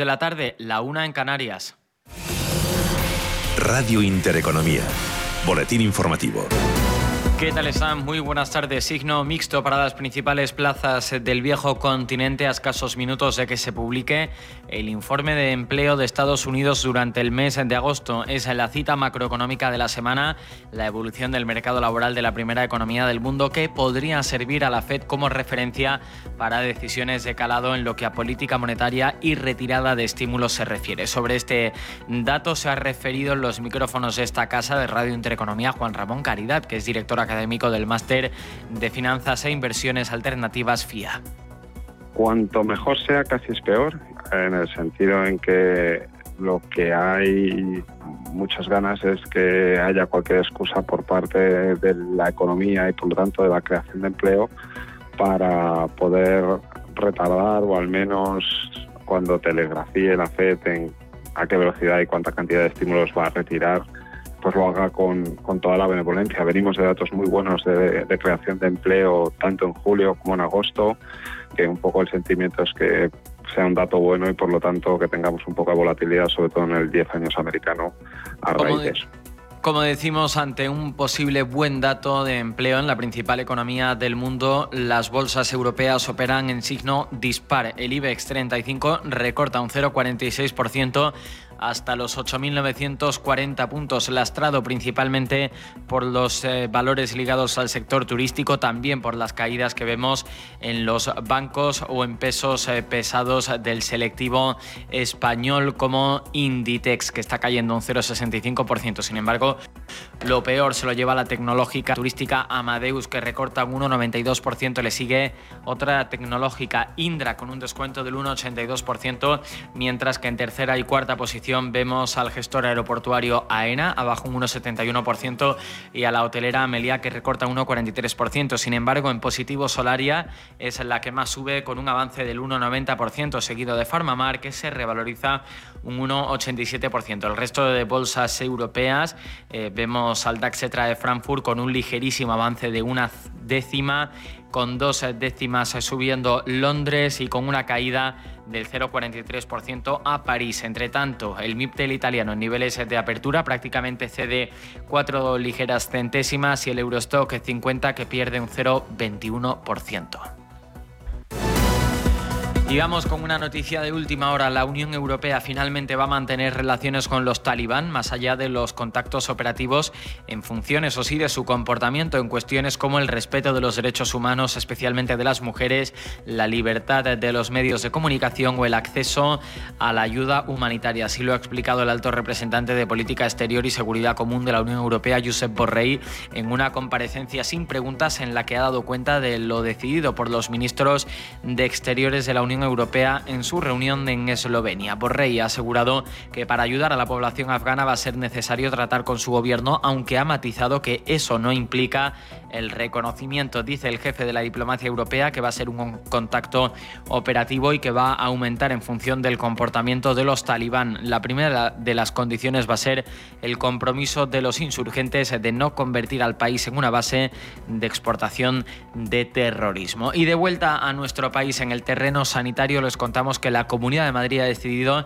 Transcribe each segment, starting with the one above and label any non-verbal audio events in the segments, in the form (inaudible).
de la tarde, la una en Canarias. Radio Intereconomía. Boletín informativo. ¿Qué tal están? Muy buenas tardes. Signo mixto para las principales plazas del viejo continente a escasos minutos de que se publique el informe de empleo de Estados Unidos durante el mes de agosto. Es la cita macroeconómica de la semana, la evolución del mercado laboral de la primera economía del mundo que podría servir a la Fed como referencia para decisiones de calado en lo que a política monetaria y retirada de estímulos se refiere. Sobre este dato se ha referido en los micrófonos de esta casa de Radio Intereconomía Juan Ramón Caridad, que es director académico del Máster de Finanzas e Inversiones Alternativas FIA. Cuanto mejor sea, casi es peor, en el sentido en que lo que hay muchas ganas es que haya cualquier excusa por parte de la economía y por lo tanto de la creación de empleo para poder retardar o al menos cuando telegrafíe la FED en a qué velocidad y cuánta cantidad de estímulos va a retirar pues lo haga con, toda la benevolencia. Venimos de datos muy buenos de, creación de empleo tanto en julio como en agosto, que un poco el sentimiento es que sea un dato bueno y por lo tanto que tengamos un poco de volatilidad, sobre todo en el 10 años americano, a raíz de eso. Como decimos, ante un posible buen dato de empleo en la principal economía del mundo, las bolsas europeas operan en signo dispar. El IBEX 35 recorta un 0,46% hasta los 8.940 puntos, lastrado principalmente por los eh, valores ligados al sector turístico, también por las caídas que vemos en los bancos o en pesos eh, pesados del selectivo español como Inditex, que está cayendo un 0,65%. Sin embargo, lo peor se lo lleva la tecnológica turística Amadeus, que recorta un 1,92%. Le sigue otra tecnológica Indra con un descuento del 1,82%, mientras que en tercera y cuarta posición vemos al gestor aeroportuario AENA abajo un 1,71% y a la hotelera Amelia que recorta un 1,43%. Sin embargo, en positivo Solaria es la que más sube con un avance del 1,90%, seguido de Farmamar que se revaloriza un 1,87%. El resto de bolsas europeas eh, vemos al DAX de Frankfurt con un ligerísimo avance de una décima con dos décimas subiendo Londres y con una caída del 0,43% a París. Entre tanto, el MIPTEL italiano en niveles de apertura prácticamente cede cuatro ligeras centésimas y el Eurostock 50 que pierde un 0,21%. Y vamos con una noticia de última hora. La Unión Europea finalmente va a mantener relaciones con los talibán, más allá de los contactos operativos, en función, eso sí, de su comportamiento en cuestiones como el respeto de los derechos humanos, especialmente de las mujeres, la libertad de los medios de comunicación o el acceso a la ayuda humanitaria. Así lo ha explicado el alto representante de Política Exterior y Seguridad Común de la Unión Europea, Josep Borrell, en una comparecencia sin preguntas en la que ha dado cuenta de lo decidido por los ministros de Exteriores de la Unión Europea en su reunión en Eslovenia. Borrell ha asegurado que para ayudar a la población afgana va a ser necesario tratar con su gobierno, aunque ha matizado que eso no implica el reconocimiento, dice el jefe de la diplomacia europea, que va a ser un contacto operativo y que va a aumentar en función del comportamiento de los talibán. La primera de las condiciones va a ser el compromiso de los insurgentes de no convertir al país en una base de exportación de terrorismo. Y de vuelta a nuestro país en el terreno sanitario, les contamos que la Comunidad de Madrid ha decidido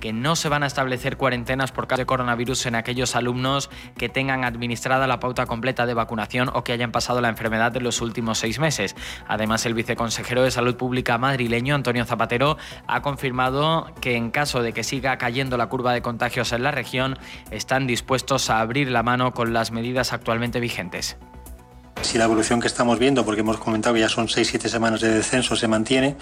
que no se van a establecer cuarentenas por caso de coronavirus en aquellos alumnos que tengan administrada la pauta completa de vacunación o que hayan pasado la enfermedad en los últimos seis meses. Además, el viceconsejero de Salud Pública madrileño, Antonio Zapatero, ha confirmado que en caso de que siga cayendo la curva de contagios en la región, están dispuestos a abrir la mano con las medidas actualmente vigentes. Si la evolución que estamos viendo, porque hemos comentado que ya son 6-7 semanas de descenso, se mantiene,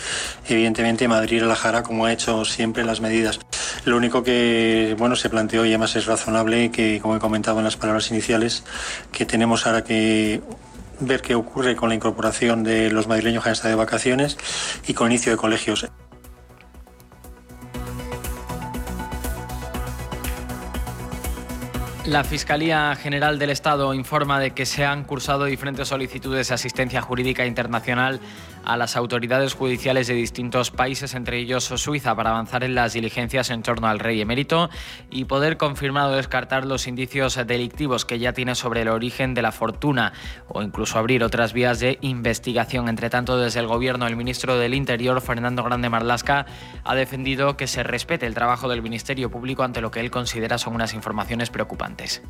evidentemente Madrid relajará como ha hecho siempre las medidas. Lo único que bueno se planteó y además es razonable que, como he comentado en las palabras iniciales, que tenemos ahora que ver qué ocurre con la incorporación de los madrileños que han estado de vacaciones y con el inicio de colegios. La Fiscalía General del Estado informa de que se han cursado diferentes solicitudes de asistencia jurídica internacional a las autoridades judiciales de distintos países, entre ellos Suiza, para avanzar en las diligencias en torno al rey emérito y poder confirmar o descartar los indicios delictivos que ya tiene sobre el origen de la fortuna o incluso abrir otras vías de investigación. Entre tanto, desde el Gobierno, el ministro del Interior, Fernando Grande Marlasca, ha defendido que se respete el trabajo del Ministerio Público ante lo que él considera son unas informaciones preocupantes.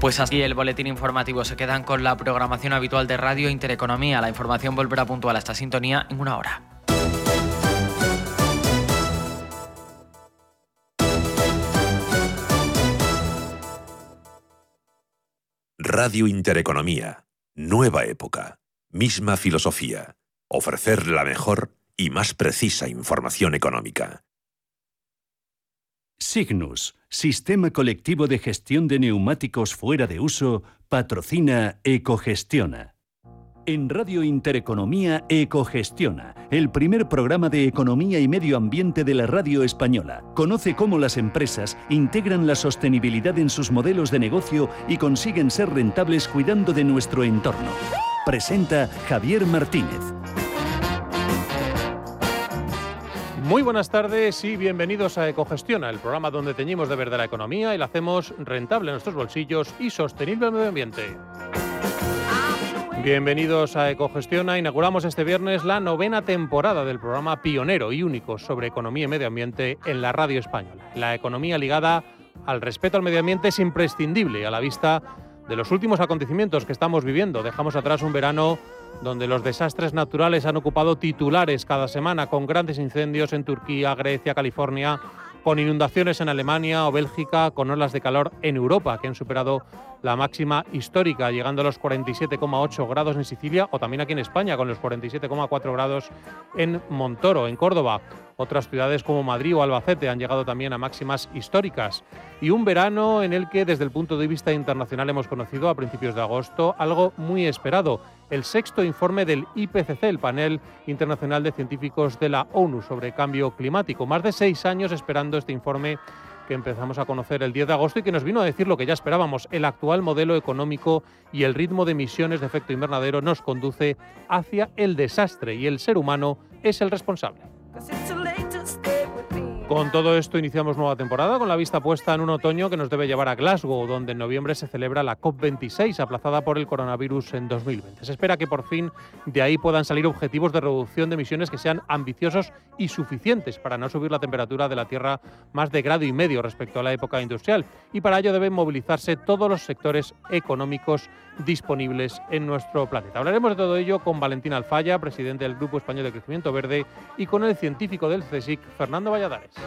Pues así el boletín informativo se quedan con la programación habitual de Radio Intereconomía. La información volverá puntual a esta sintonía en una hora. Radio Intereconomía. Nueva época. Misma filosofía. Ofrecer la mejor y más precisa información económica. Signus, Sistema Colectivo de Gestión de Neumáticos Fuera de Uso, patrocina Ecogestiona. En Radio Intereconomía Ecogestiona, el primer programa de economía y medio ambiente de la radio española. Conoce cómo las empresas integran la sostenibilidad en sus modelos de negocio y consiguen ser rentables cuidando de nuestro entorno. Presenta Javier Martínez. Muy buenas tardes y bienvenidos a Ecogestiona, el programa donde teñimos de verde la economía y la hacemos rentable en nuestros bolsillos y sostenible al medio ambiente. Bienvenidos a Ecogestiona. Inauguramos este viernes la novena temporada del programa pionero y único sobre economía y medio ambiente en la radio española. La economía ligada al respeto al medio ambiente es imprescindible a la vista de los últimos acontecimientos que estamos viviendo. Dejamos atrás un verano donde los desastres naturales han ocupado titulares cada semana con grandes incendios en Turquía, Grecia, California, con inundaciones en Alemania o Bélgica, con olas de calor en Europa que han superado la máxima histórica, llegando a los 47,8 grados en Sicilia o también aquí en España, con los 47,4 grados en Montoro, en Córdoba. Otras ciudades como Madrid o Albacete han llegado también a máximas históricas. Y un verano en el que desde el punto de vista internacional hemos conocido a principios de agosto algo muy esperado, el sexto informe del IPCC, el panel internacional de científicos de la ONU sobre cambio climático. Más de seis años esperando este informe que empezamos a conocer el 10 de agosto y que nos vino a decir lo que ya esperábamos. El actual modelo económico y el ritmo de emisiones de efecto invernadero nos conduce hacia el desastre y el ser humano es el responsable. Con todo esto iniciamos nueva temporada con la vista puesta en un otoño que nos debe llevar a Glasgow, donde en noviembre se celebra la COP26, aplazada por el coronavirus en 2020. Se espera que por fin de ahí puedan salir objetivos de reducción de emisiones que sean ambiciosos y suficientes para no subir la temperatura de la Tierra más de grado y medio respecto a la época industrial. Y para ello deben movilizarse todos los sectores económicos disponibles en nuestro planeta. Hablaremos de todo ello con Valentín Alfaya, presidente del Grupo Español de Crecimiento Verde, y con el científico del CSIC, Fernando Valladares.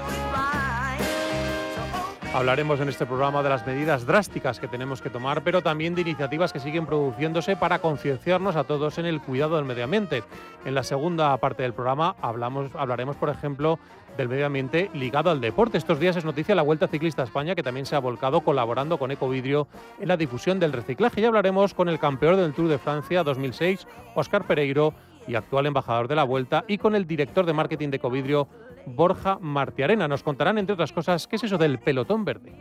Hablaremos en este programa de las medidas drásticas que tenemos que tomar, pero también de iniciativas que siguen produciéndose para concienciarnos a todos en el cuidado del medio ambiente. En la segunda parte del programa hablamos, hablaremos, por ejemplo, del medio ambiente ligado al deporte. Estos días es noticia la Vuelta Ciclista a España, que también se ha volcado colaborando con Ecovidrio en la difusión del reciclaje. Y hablaremos con el campeón del Tour de Francia 2006, Oscar Pereiro, y actual embajador de la Vuelta, y con el director de marketing de Ecovidrio, Borja Martiarena. Nos contarán, entre otras cosas, qué es eso del pelotón verde.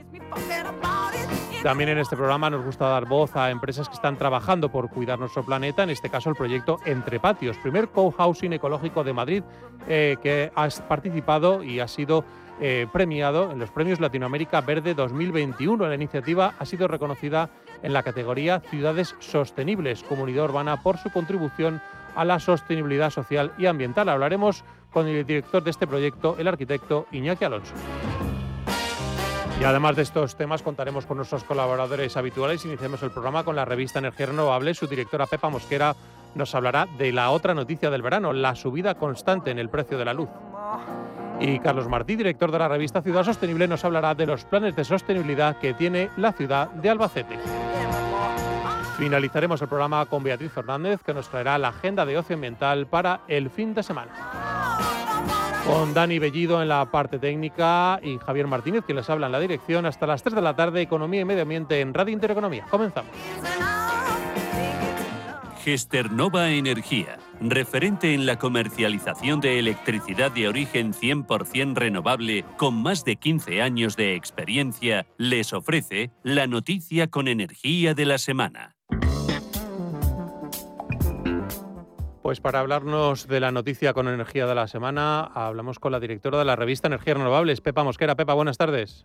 También en este programa nos gusta dar voz a empresas que están trabajando por cuidar nuestro planeta, en este caso el proyecto Entre Patios, primer co-housing ecológico de Madrid eh, que ha participado y ha sido eh, premiado en los premios Latinoamérica Verde 2021. La iniciativa ha sido reconocida en la categoría Ciudades Sostenibles, Comunidad Urbana, por su contribución a la sostenibilidad social y ambiental. Hablaremos con el director de este proyecto, el arquitecto Iñaki Alonso. Y además de estos temas contaremos con nuestros colaboradores habituales. Iniciamos el programa con la revista Energía Renovable. Su directora Pepa Mosquera nos hablará de la otra noticia del verano, la subida constante en el precio de la luz. Y Carlos Martí, director de la revista Ciudad Sostenible, nos hablará de los planes de sostenibilidad que tiene la ciudad de Albacete. Finalizaremos el programa con Beatriz Fernández, que nos traerá la agenda de ocio ambiental para el fin de semana. Con Dani Bellido en la parte técnica y Javier Martínez, que les habla en la dirección, hasta las 3 de la tarde, Economía y Medio Ambiente en Radio Intereconomía. Comenzamos. Gesternova Energía, referente en la comercialización de electricidad de origen 100% renovable con más de 15 años de experiencia, les ofrece la noticia con energía de la semana. Pues para hablarnos de la noticia con energía de la semana, hablamos con la directora de la revista Energías Renovables, Pepa Mosquera. Pepa, buenas tardes.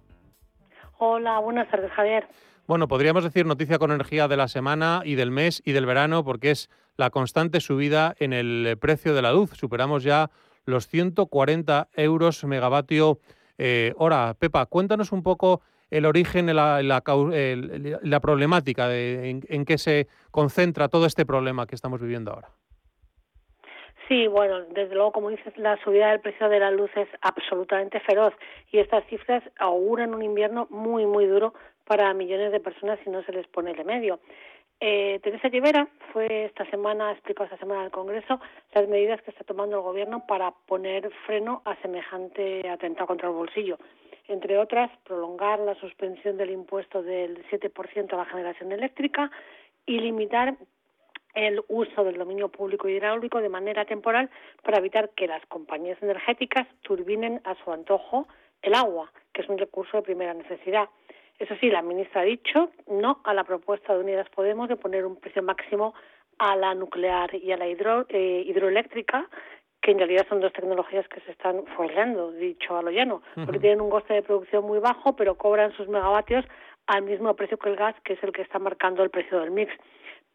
Hola, buenas tardes, Javier. Bueno, podríamos decir noticia con energía de la semana y del mes y del verano porque es la constante subida en el precio de la luz. Superamos ya los 140 euros megavatio eh, hora. Pepa, cuéntanos un poco el origen, la, la, la problemática, de, en, en qué se concentra todo este problema que estamos viviendo ahora. Sí, bueno, desde luego, como dices, la subida del precio de la luz es absolutamente feroz y estas cifras auguran un invierno muy, muy duro para millones de personas si no se les pone remedio. Eh, Teresa Rivera fue esta semana, explicó esta semana al Congreso las medidas que está tomando el Gobierno para poner freno a semejante atentado contra el bolsillo. Entre otras, prolongar la suspensión del impuesto del 7% a la generación eléctrica y limitar el uso del dominio público hidráulico de manera temporal para evitar que las compañías energéticas turbinen a su antojo el agua, que es un recurso de primera necesidad. Eso sí, la ministra ha dicho no a la propuesta de Unidas Podemos de poner un precio máximo a la nuclear y a la hidro, eh, hidroeléctrica, que en realidad son dos tecnologías que se están follando, dicho a lo llano, porque tienen un coste de producción muy bajo, pero cobran sus megavatios al mismo precio que el gas, que es el que está marcando el precio del mix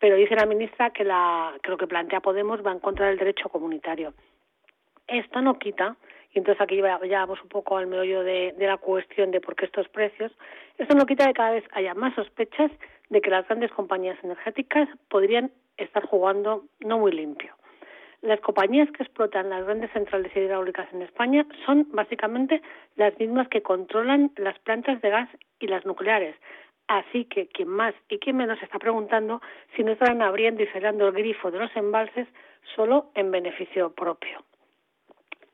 pero dice la ministra que, la, que lo que plantea Podemos va en contra del derecho comunitario. Esto no quita, y entonces aquí ya vamos un poco al meollo de, de la cuestión de por qué estos precios, esto no quita que cada vez haya más sospechas de que las grandes compañías energéticas podrían estar jugando no muy limpio. Las compañías que explotan las grandes centrales hidráulicas en España son básicamente las mismas que controlan las plantas de gas y las nucleares, Así que quien más y quien menos está preguntando si no estarán abriendo y cerrando el grifo de los embalses solo en beneficio propio.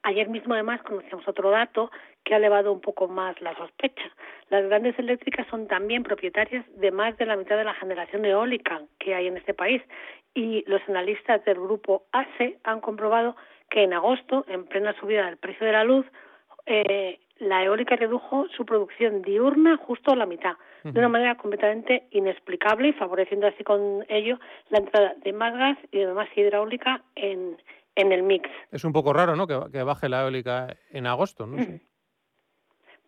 Ayer mismo, además, conocíamos otro dato que ha elevado un poco más la sospecha. Las grandes eléctricas son también propietarias de más de la mitad de la generación eólica que hay en este país y los analistas del grupo ASE han comprobado que en agosto, en plena subida del precio de la luz, eh, la eólica redujo su producción diurna justo a la mitad, de una manera completamente inexplicable y favoreciendo así con ello la entrada de más gas y de más hidráulica en, en el mix. Es un poco raro, ¿no?, que, que baje la eólica en agosto, ¿no? Sí.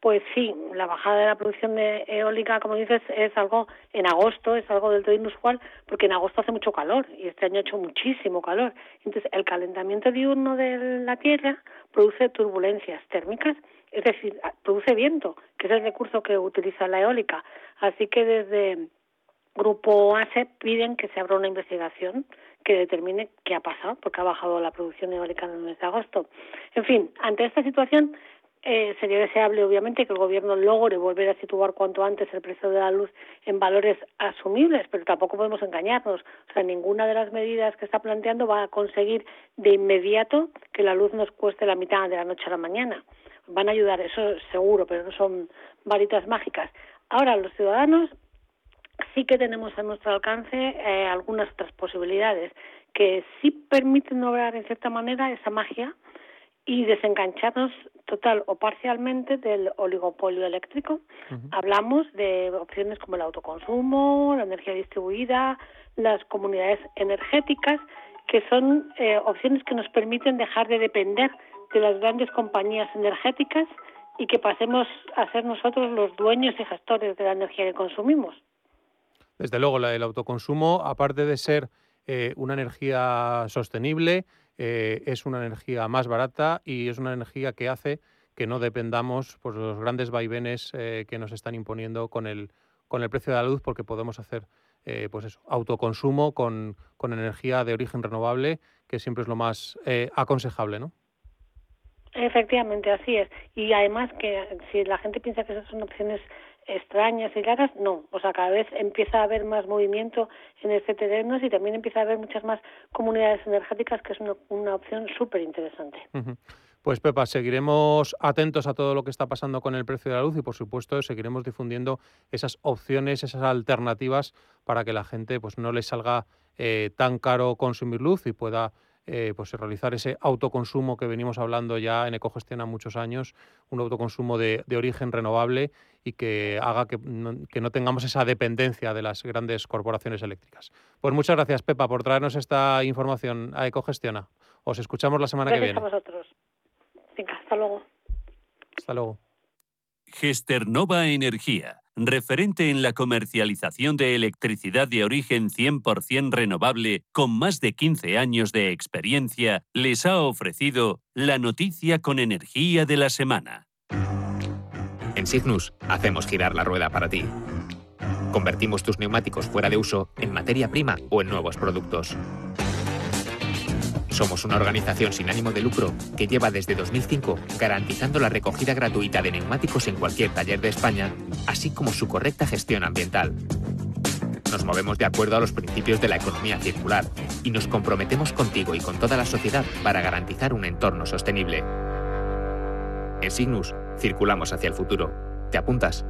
Pues sí, la bajada de la producción de eólica, como dices, es algo en agosto, es algo del todo inusual, porque en agosto hace mucho calor y este año ha hecho muchísimo calor. Entonces, el calentamiento diurno de la Tierra produce turbulencias térmicas es decir, produce viento, que es el recurso que utiliza la eólica. Así que desde Grupo ASE piden que se abra una investigación que determine qué ha pasado, porque ha bajado la producción eólica en el mes de agosto. En fin, ante esta situación, eh, sería deseable, obviamente, que el Gobierno logre volver a situar cuanto antes el precio de la luz en valores asumibles, pero tampoco podemos engañarnos. O sea, ninguna de las medidas que está planteando va a conseguir de inmediato que la luz nos cueste la mitad de la noche a la mañana van a ayudar, eso seguro, pero no son varitas mágicas. Ahora, los ciudadanos sí que tenemos a nuestro alcance eh, algunas otras posibilidades que sí permiten lograr en cierta manera esa magia y desengancharnos total o parcialmente del oligopolio eléctrico. Hablamos de opciones como el autoconsumo, la energía distribuida, las comunidades energéticas, que son eh, opciones que nos permiten dejar de depender de las grandes compañías energéticas y que pasemos a ser nosotros los dueños y gestores de la energía que consumimos. Desde luego, del autoconsumo, aparte de ser eh, una energía sostenible, eh, es una energía más barata y es una energía que hace que no dependamos por pues, los grandes vaivenes eh, que nos están imponiendo con el, con el precio de la luz, porque podemos hacer eh, pues eso, autoconsumo con, con, energía de origen renovable, que siempre es lo más eh, aconsejable, ¿no? Efectivamente, así es. Y además que si la gente piensa que esas son opciones extrañas y raras, no. O sea, cada vez empieza a haber más movimiento en este terreno y también empieza a haber muchas más comunidades energéticas, que es una, una opción súper interesante. Pues Pepa, seguiremos atentos a todo lo que está pasando con el precio de la luz y por supuesto seguiremos difundiendo esas opciones, esas alternativas para que la gente pues no le salga eh, tan caro consumir luz y pueda eh, pues realizar ese autoconsumo que venimos hablando ya en Ecogestión a muchos años, un autoconsumo de, origen renovable y que haga que no, tengamos esa dependencia de las grandes corporaciones eléctricas. Pues muchas gracias, Pepa, por traernos esta información a Ecogestiona. Os escuchamos la semana que viene. Gracias a vosotros. Venga, hasta luego. Hasta luego. Gesternova Energía, referente en la comercialización de electricidad de origen 100% renovable con más de 15 años de experiencia, les ha ofrecido la noticia con energía de la semana. En Signus hacemos girar la rueda para ti. Convertimos tus neumáticos fuera de uso en materia prima o en nuevos productos somos una organización sin ánimo de lucro que lleva desde 2005 garantizando la recogida gratuita de neumáticos en cualquier taller de España, así como su correcta gestión ambiental. Nos movemos de acuerdo a los principios de la economía circular y nos comprometemos contigo y con toda la sociedad para garantizar un entorno sostenible. En Signus, circulamos hacia el futuro. ¿Te apuntas?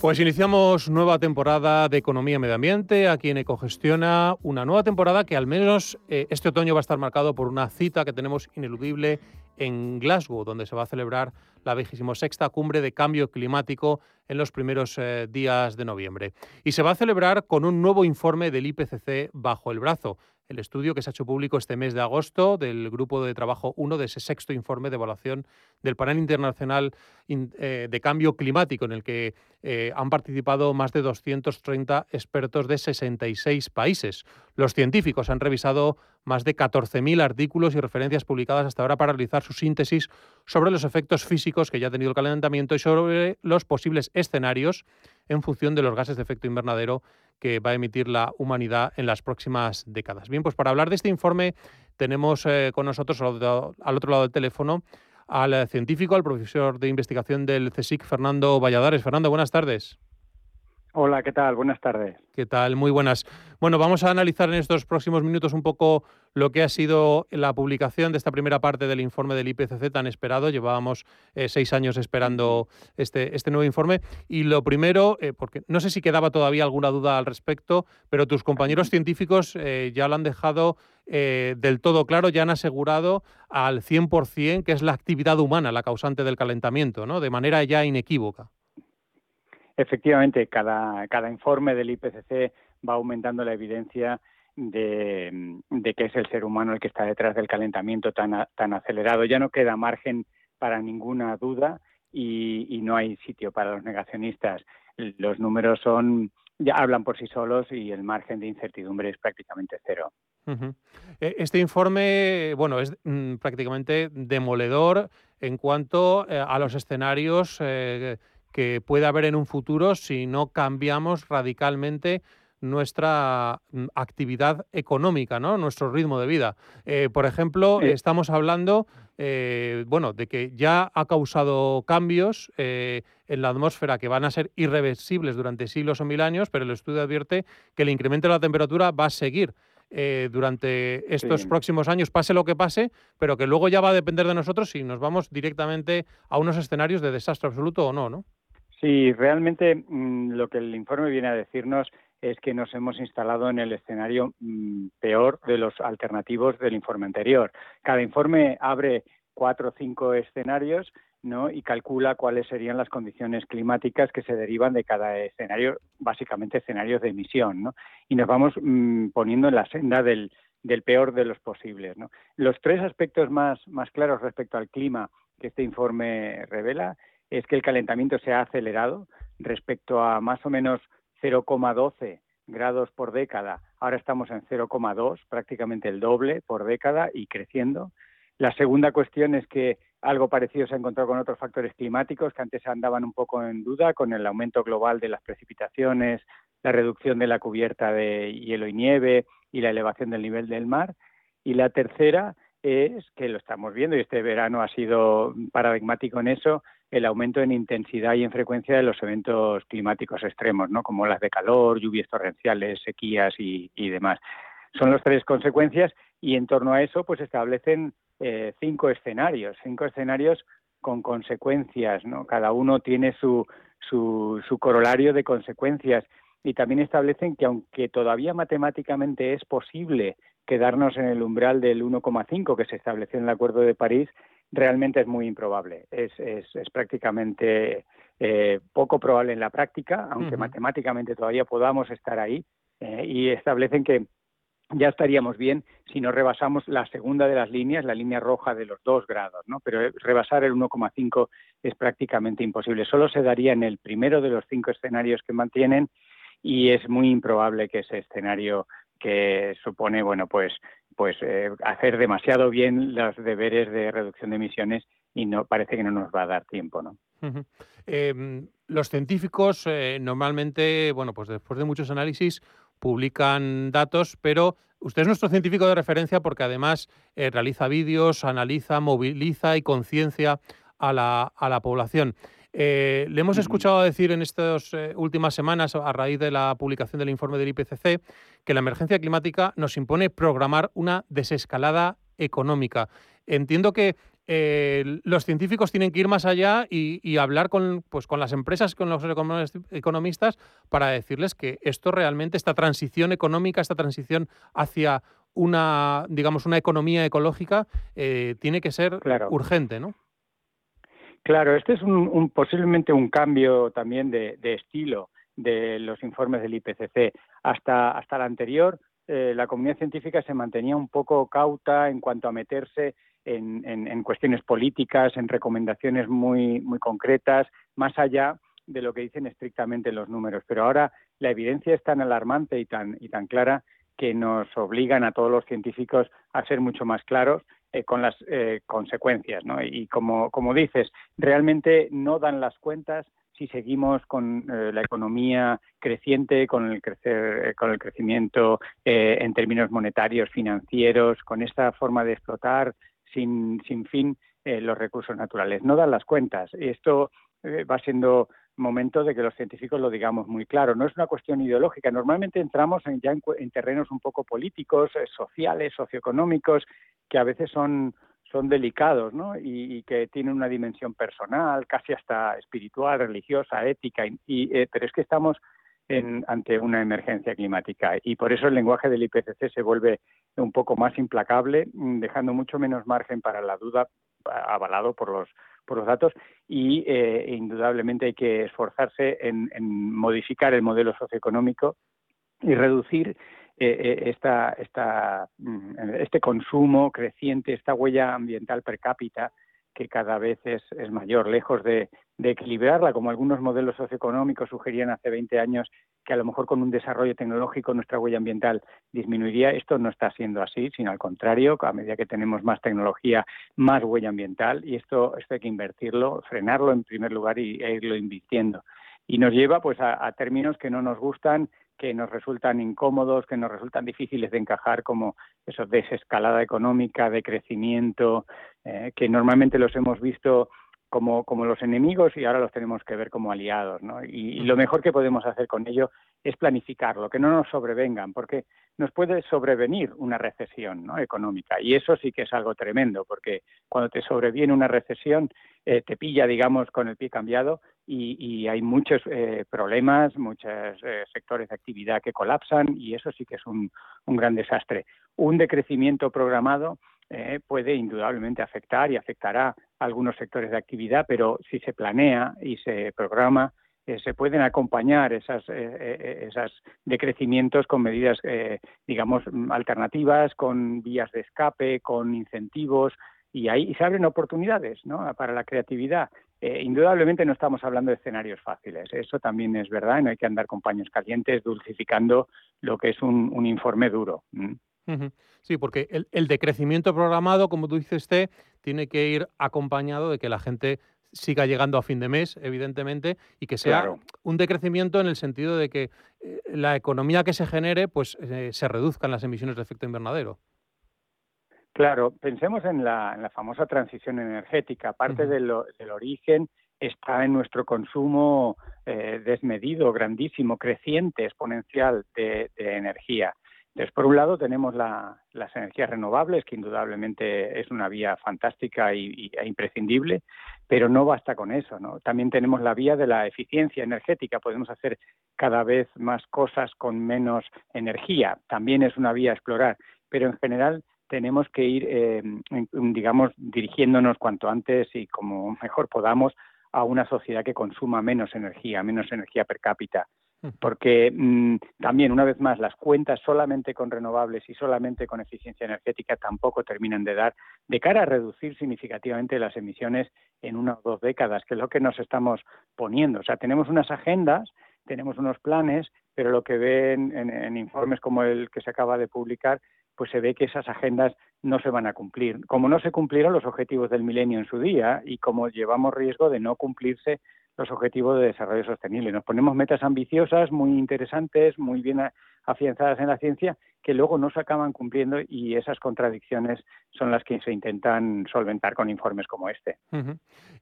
Pues iniciamos nueva temporada de Economía Medio Ambiente aquí en Ecogestiona, una nueva temporada que al menos eh, este otoño va a estar marcado por una cita que tenemos ineludible en Glasgow, donde se va a celebrar la sexta cumbre de cambio climático en los primeros eh, días de noviembre. Y se va a celebrar con un nuevo informe del IPCC bajo el brazo el estudio que se ha hecho público este mes de agosto del Grupo de Trabajo 1 de ese sexto informe de evaluación del Panel Internacional eh, de Cambio Climático, en el que eh, han participado más de 230 expertos de 66 países. Los científicos han revisado más de 14.000 artículos y referencias publicadas hasta ahora para realizar su síntesis sobre los efectos físicos que ya ha tenido el calentamiento y sobre los posibles escenarios en función de los gases de efecto invernadero que va a emitir la humanidad en las próximas décadas. Bien, pues para hablar de este informe tenemos eh, con nosotros al otro lado del teléfono al científico, al profesor de investigación del CSIC, Fernando Valladares. Fernando, buenas tardes. Hola, ¿qué tal? Buenas tardes. ¿Qué tal? Muy buenas. Bueno, vamos a analizar en estos próximos minutos un poco lo que ha sido la publicación de esta primera parte del informe del IPCC tan esperado. Llevábamos eh, seis años esperando este, este nuevo informe. Y lo primero, eh, porque no sé si quedaba todavía alguna duda al respecto, pero tus compañeros científicos eh, ya lo han dejado del todo claro, ya han asegurado al 100% que es la actividad humana la causante del calentamiento, ¿no? De manera ya inequívoca. Efectivamente, cada, informe del IPCC va aumentando la evidencia de, que es el ser humano el que está detrás del calentamiento tan, tan acelerado. Ya no queda margen para ninguna duda y, no hay sitio para los negacionistas. Los números son ya hablan por sí solos y el margen de incertidumbre es prácticamente cero. E, este informe, bueno, es mm, prácticamente demoledor en cuanto eh, a los escenarios eh, que puede haber en un futuro si no cambiamos radicalmente nuestra mm, actividad económica, ¿no? nuestro ritmo de vida. Eh, por ejemplo, estamos hablando eh, bueno, de que ya ha causado cambios eh, en la atmósfera que van a ser irreversibles durante siglos o mil años, pero el estudio advierte que el incremento de la temperatura va a seguir. durante estos próximos años, pase lo que pase, pero que luego ya va a depender de nosotros si nos vamos directamente a unos escenarios de desastre absoluto o no, ¿no? Sí, realmente mm, lo que el informe viene a decirnos es que nos hemos instalado en el escenario mm, peor de los alternativos del informe anterior. Cada informe abre cuatro o cinco escenarios ¿no? y calcula cuáles serían las condiciones climáticas que se derivan de cada escenario, básicamente escenarios de emisión. ¿no? Y nos vamos mm, poniendo en la senda del, peor de los posibles. Los tres aspectos más claros respecto al clima que este informe revela es que el calentamiento se ha acelerado respecto a más o menos 0,12 grados por década. Ahora estamos en 0,2, prácticamente el doble por década y creciendo. La segunda cuestión es que algo parecido se ha encontrado con otros factores climáticos que antes andaban un poco en duda, con el aumento global de las precipitaciones, la reducción de la cubierta de hielo y nieve y la elevación del nivel del mar. Y la tercera es que lo estamos viendo y este verano ha sido paradigmático en eso, el aumento en intensidad y en frecuencia de los eventos climáticos extremos, ¿no? como las de calor, lluvias torrenciales, sequías y, demás. Son las tres consecuencias y en torno a eso pues establecen eh, cinco escenarios, cinco escenarios con consecuencias, ¿no? Cada uno tiene su, su, su corolario de consecuencias y también establecen que aunque todavía matemáticamente es posible quedarnos en el umbral del 1,5 que se estableció en el Acuerdo de París, realmente es muy improbable. Es, es, prácticamente eh, poco probable en la práctica, aunque matemáticamente todavía podamos estar ahí, eh, y establecen que ya estaríamos bien si no rebasamos la segunda de las líneas, la línea roja de los dos grados, ¿no? Pero rebasar el 1,5 es prácticamente imposible. Solo se daría en el primero de los cinco escenarios que mantienen y es muy improbable que ese escenario que supone, bueno, pues, pues eh, hacer demasiado bien los deberes de reducción de emisiones y no parece que no nos va a dar tiempo, ¿no? Em, los científicos eh, normalmente, bueno, pues después de muchos análisis publican datos, pero usted es nuestro científico de referencia porque además eh, realiza vídeos, analiza, moviliza y conciencia a la, a la población. Eh, le hemos escuchado decir en estas eh, últimas semanas, a raíz de la publicación del informe del IPCC, que la emergencia climática nos impone programar una desescalada económica. Entiendo que eh, los científicos tienen que ir más allá y, hablar con, pues, con las empresas, con los economistas, para decirles que esto realmente, esta transición económica, esta transición hacia una, digamos, una economía ecológica, tiene que ser urgente, ¿no? Claro, este es un, posiblemente un cambio también de, estilo de los informes del IPCC. Hasta, hasta anterior, eh, la comunidad científica se mantenía un poco cauta en cuanto a meterse en, en, cuestiones políticas, en recomendaciones muy, muy concretas, más allá de lo que dicen estrictamente los números. Pero ahora la evidencia es tan alarmante y tan, y tan clara que nos obligan a todos los científicos a ser mucho más claros eh, con las eh, consecuencias. ¿no? Y como, como dices, realmente no dan las cuentas si seguimos con eh, la economía creciente, con el, crecer, con el crecimiento en términos monetarios, financieros, con esta forma de explotar sin, sin fin los recursos naturales. No dan las cuentas. Esto va siendo momento de que los científicos lo digamos muy claro. No es una cuestión ideológica. Normalmente entramos en, ya en, terrenos un poco políticos, sociales, socioeconómicos, que a veces son, son delicados ¿no? y, que tienen una dimensión personal, casi hasta espiritual, religiosa, ética, y, eh, pero es que estamos en, ante una emergencia climática y por eso el lenguaje del IPCC se vuelve un poco más implacable, mm, dejando mucho menos margen para la duda, avalado por los, por los datos, y eh, indudablemente hay que esforzarse en, modificar el modelo socioeconómico y reducir eh, eh, esta, esta, mm, este consumo creciente, esta huella ambiental per cápita que cada vez es, es mayor, lejos de, equilibrarla, como algunos modelos socioeconómicos sugerían hace 20 años, que a lo mejor con un desarrollo tecnológico nuestra huella ambiental disminuiría. Esto no está siendo así, sino al contrario, a medida que tenemos más tecnología, más huella ambiental, y esto, hay que invertirlo, frenarlo en primer lugar y, e irlo invirtiendo. Y nos lleva pues a términos que no nos gustan que nos resultan incómodos, que nos resultan difíciles de encajar, como eso desescalada económica, de crecimiento, eh, que normalmente los hemos visto como, como los enemigos y ahora los tenemos que ver como aliados. ¿no? Y, lo mejor que podemos hacer con ello es planificarlo, que no nos sobrevengan, porque nos puede sobrevenir una recesión ¿no? económica. Y eso sí que es algo tremendo, porque cuando te sobreviene una recesión, eh, te pilla, digamos, con el pie cambiado y, hay muchos eh, problemas, muchos eh, sectores de actividad que colapsan y eso sí que es un, gran desastre. Un decrecimiento programado eh, puede indudablemente afectar y afectará a algunos sectores de actividad, pero si se planea y se programa, se pueden acompañar esas, eh, esas decrecimientos con medidas, digamos, alternativas, con vías de escape, con incentivos, y ahí se abren oportunidades ¿no? para la creatividad. indudablemente no estamos hablando de escenarios fáciles, eso también es verdad, no hay que andar con paños calientes dulcificando lo que es un, un informe duro. Sí, porque el, decrecimiento programado, como tú dices, usted, tiene que ir acompañado de que la gente siga llegando a fin de mes, evidentemente, y que sea un decrecimiento en el sentido de que eh, la economía que se genere pues eh, se reduzcan las emisiones de efecto invernadero. Claro, pensemos en la, famosa transición energética. Parte del origen está en nuestro consumo eh, desmedido, grandísimo, creciente, exponencial de energía. Entonces, por un lado tenemos las energías renovables, que indudablemente es una vía fantástica e imprescindible, pero no basta con eso. ¿no? También tenemos la vía de la eficiencia energética. Podemos hacer cada vez más cosas con menos energía. También es una vía a explorar, pero en general tenemos que ir, eh, digamos, dirigiéndonos cuanto antes y como mejor podamos a una sociedad que consuma menos energía, menos energía per cápita porque mm, también, una vez más, las cuentas solamente con renovables y solamente con eficiencia energética tampoco terminan de dar de cara a reducir significativamente las emisiones en una o dos décadas, que es lo que nos estamos poniendo. O sea, tenemos unas agendas, tenemos unos planes, pero lo que ven en informes como el que se acaba de publicar, pues se ve que esas agendas no se van a cumplir. Como no se cumplieron los objetivos del milenio en su día y como llevamos riesgo de no cumplirse los objetivos de desarrollo sostenible. Nos ponemos metas ambiciosas, muy interesantes, muy bien afianzadas en la ciencia, que luego no se acaban cumpliendo y esas contradicciones son las que se intentan solventar con informes como este.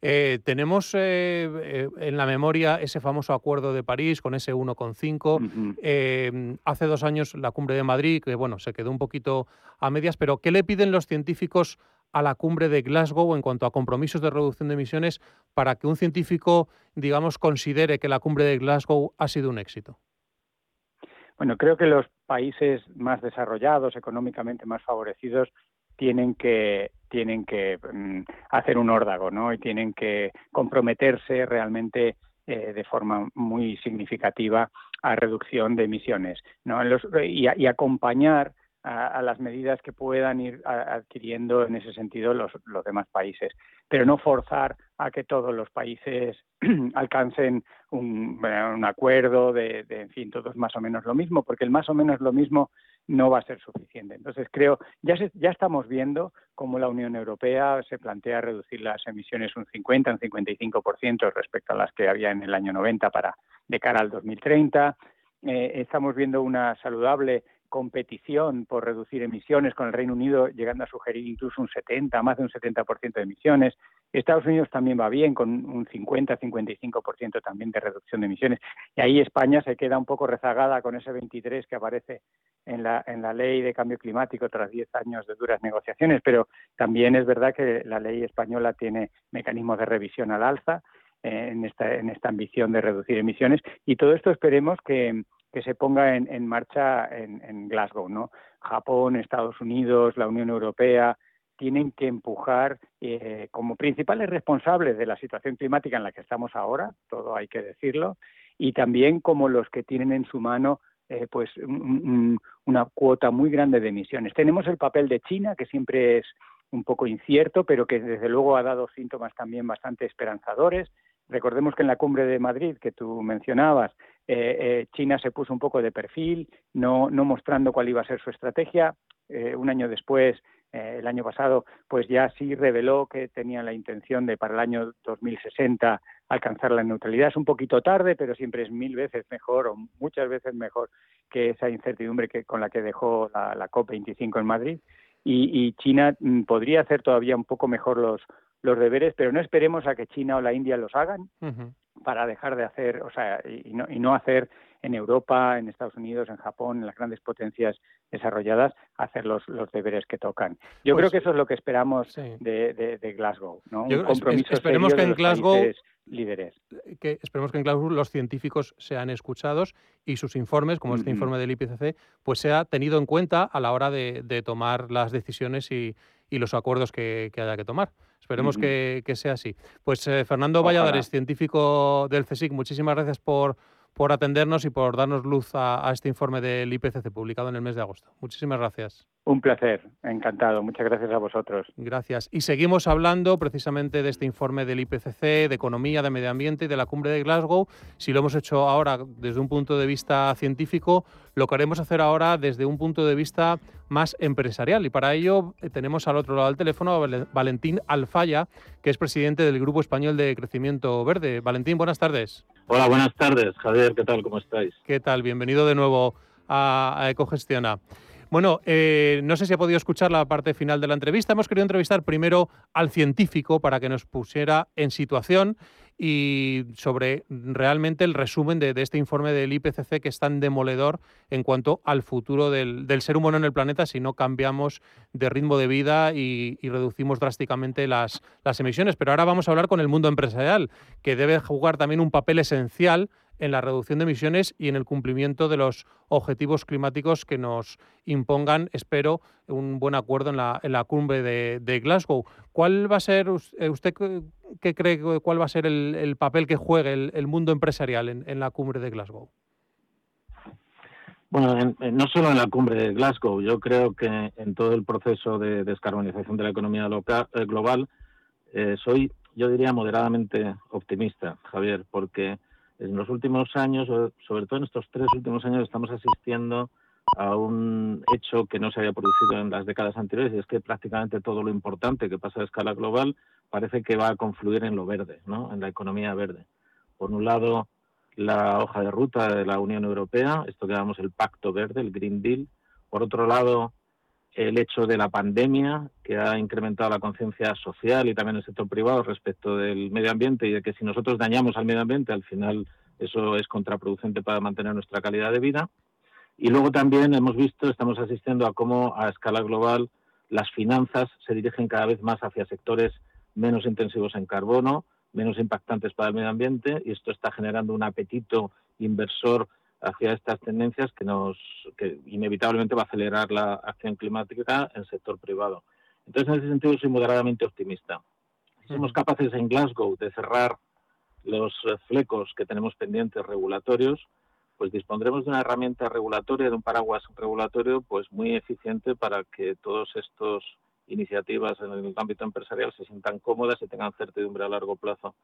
Eh, tenemos eh, eh, en la memoria ese famoso acuerdo de París con ese 1,5. hace dos años la cumbre de Madrid, que bueno, se quedó un poquito a medias, pero ¿qué le piden los científicos a la cumbre de Glasgow en cuanto a compromisos de reducción de emisiones para que un científico, digamos, considere que la cumbre de Glasgow ha sido un éxito? Bueno, creo que los países más desarrollados, económicamente más favorecidos, tienen que tienen que mm, hacer un órdago, ¿no? Y tienen que comprometerse realmente eh, de forma muy significativa a reducción de emisiones, ¿no? y acompañar a, las medidas que puedan ir adquiriendo en ese sentido los, los demás países, pero no forzar a que todos los países (clears throat) alcancen un, un acuerdo de, de, en fin, todos más o menos lo mismo, porque el más o menos lo mismo no va a ser suficiente. Entonces creo, ya, ya estamos viendo cómo la Unión Europea se plantea reducir las emisiones un 50, un 55% respecto a las que había en el año 90 para de cara al 2030. Eh, estamos viendo una saludable competición por reducir emisiones, con el Reino Unido llegando a sugerir incluso un 70, más de un 70% de emisiones. Estados Unidos también va bien, con un 50-55% también de reducción de emisiones. Y ahí España se queda un poco rezagada con ese 23 que aparece en la, en la ley de cambio climático tras 10 años de duras negociaciones. Pero también es verdad que la ley española tiene mecanismos de revisión al alza eh, en, esta, en esta ambición de reducir emisiones. Y todo esto esperemos que que se ponga en, marcha en, Glasgow, ¿no? Japón, Estados Unidos, la Unión Europea tienen que empujar eh, como principales responsables de la situación climática en la que estamos ahora, todo hay que decirlo, y también como los que tienen en su mano eh, pues una cuota muy grande de emisiones. Tenemos el papel de China, que siempre es un poco incierto, pero que desde luego ha dado síntomas también bastante esperanzadores. Recordemos que en la cumbre de Madrid, que tú mencionabas, eh, eh, China se puso un poco de perfil, no, no mostrando cuál iba a ser su estrategia. Eh, un año después, el año pasado, pues ya sí reveló que tenía la intención de para el año 2060 alcanzar la neutralidad. Es un poquito tarde, pero siempre es mil veces mejor o muchas veces mejor que esa incertidumbre que, con la que dejó la, COP25 en Madrid. Y, China mm, podría hacer todavía un poco mejor los, los deberes, pero no esperemos a que China o la India los hagan, para dejar de hacer, o sea, y no, y no hacer en Europa, en Estados Unidos, en Japón, en las grandes potencias desarrolladas, hacer los, los deberes que tocan. Yo creo pues que eso es lo que esperamos de, de, Glasgow, ¿no? Un compromiso esperemos que en Glasgow líderes. Que esperemos que en Glasgow los científicos sean escuchados y sus informes, como este informe del IPCC, pues sea tenido en cuenta a la hora de, de tomar las decisiones y, y los acuerdos que, que haya que tomar. Esperemos que, sea así. Pues eh, Fernando Valladares, científico del CSIC, muchísimas gracias por, por atendernos y por darnos luz a, este informe del IPCC publicado en el mes de agosto. Muchísimas gracias. Un placer, encantado. Muchas gracias a vosotros. Gracias. Y seguimos hablando precisamente de este informe del IPCC, de economía, de medio ambiente y de la cumbre de Glasgow. Si lo hemos hecho ahora desde un punto de vista científico, lo queremos hacer ahora desde un punto de vista más empresarial. Y para ello eh, tenemos al otro lado del teléfono a Valentín Alfaya, que es presidente del Grupo Español de Crecimiento Verde. Valentín, buenas tardes. Hola, buenas tardes, Javier, ¿qué tal? ¿Cómo estáis? ¿Qué tal? Bienvenido de nuevo a, Ecogestiona. Bueno, eh, no sé si ha podido escuchar la parte final de la entrevista. Hemos querido entrevistar primero al científico para que nos pusiera en situación y sobre realmente el resumen de, este informe del IPCC que es tan demoledor en cuanto al futuro del, ser humano en el planeta si no cambiamos de ritmo de vida y, reducimos drásticamente las emisiones. Pero ahora vamos a hablar con el mundo empresarial, que debe jugar también un papel esencial en la reducción de emisiones y en el cumplimiento de los objetivos climáticos que nos impongan, espero, un buen acuerdo en la, en la cumbre de, Glasgow. ¿Cuál va a ser, eh, usted qué cree, cuál va a ser el, papel que juegue el, mundo empresarial en, la cumbre de Glasgow? Bueno, no solo en la cumbre de Glasgow, yo creo que en todo el proceso de descarbonización de la economía eh, global, eh, soy, yo diría, moderadamente optimista, Javier, porque en los últimos años, sobre todo en estos tres últimos años, estamos asistiendo a un hecho que no se había producido en las décadas anteriores y es que prácticamente todo lo importante que pasa a escala global parece que va a confluir en lo verde, ¿no? en la economía verde. Por un lado, la hoja de ruta de la Unión Europea, esto que llamamos el Pacto Verde, el Green Deal. Por otro lado, el hecho de la pandemia, que ha incrementado la conciencia social y también el sector privado respecto del medio ambiente y de que si nosotros dañamos al medio ambiente, al final eso es contraproducente para mantener nuestra calidad de vida. Y luego también hemos visto, estamos asistiendo a cómo a escala global las finanzas se dirigen cada vez más hacia sectores menos intensivos en carbono, menos impactantes para el medio ambiente, y esto está generando un apetito inversor hacia estas tendencias que nos que inevitablemente va a acelerar la acción climática en el sector privado. Entonces, en ese sentido, soy moderadamente optimista. Si somos capaces en Glasgow de cerrar los flecos que tenemos pendientes regulatorios, pues dispondremos de una herramienta regulatoria, de un paraguas regulatorio, pues muy eficiente para que todas estas iniciativas en el ámbito empresarial se sientan cómodas y tengan certidumbre a largo plazo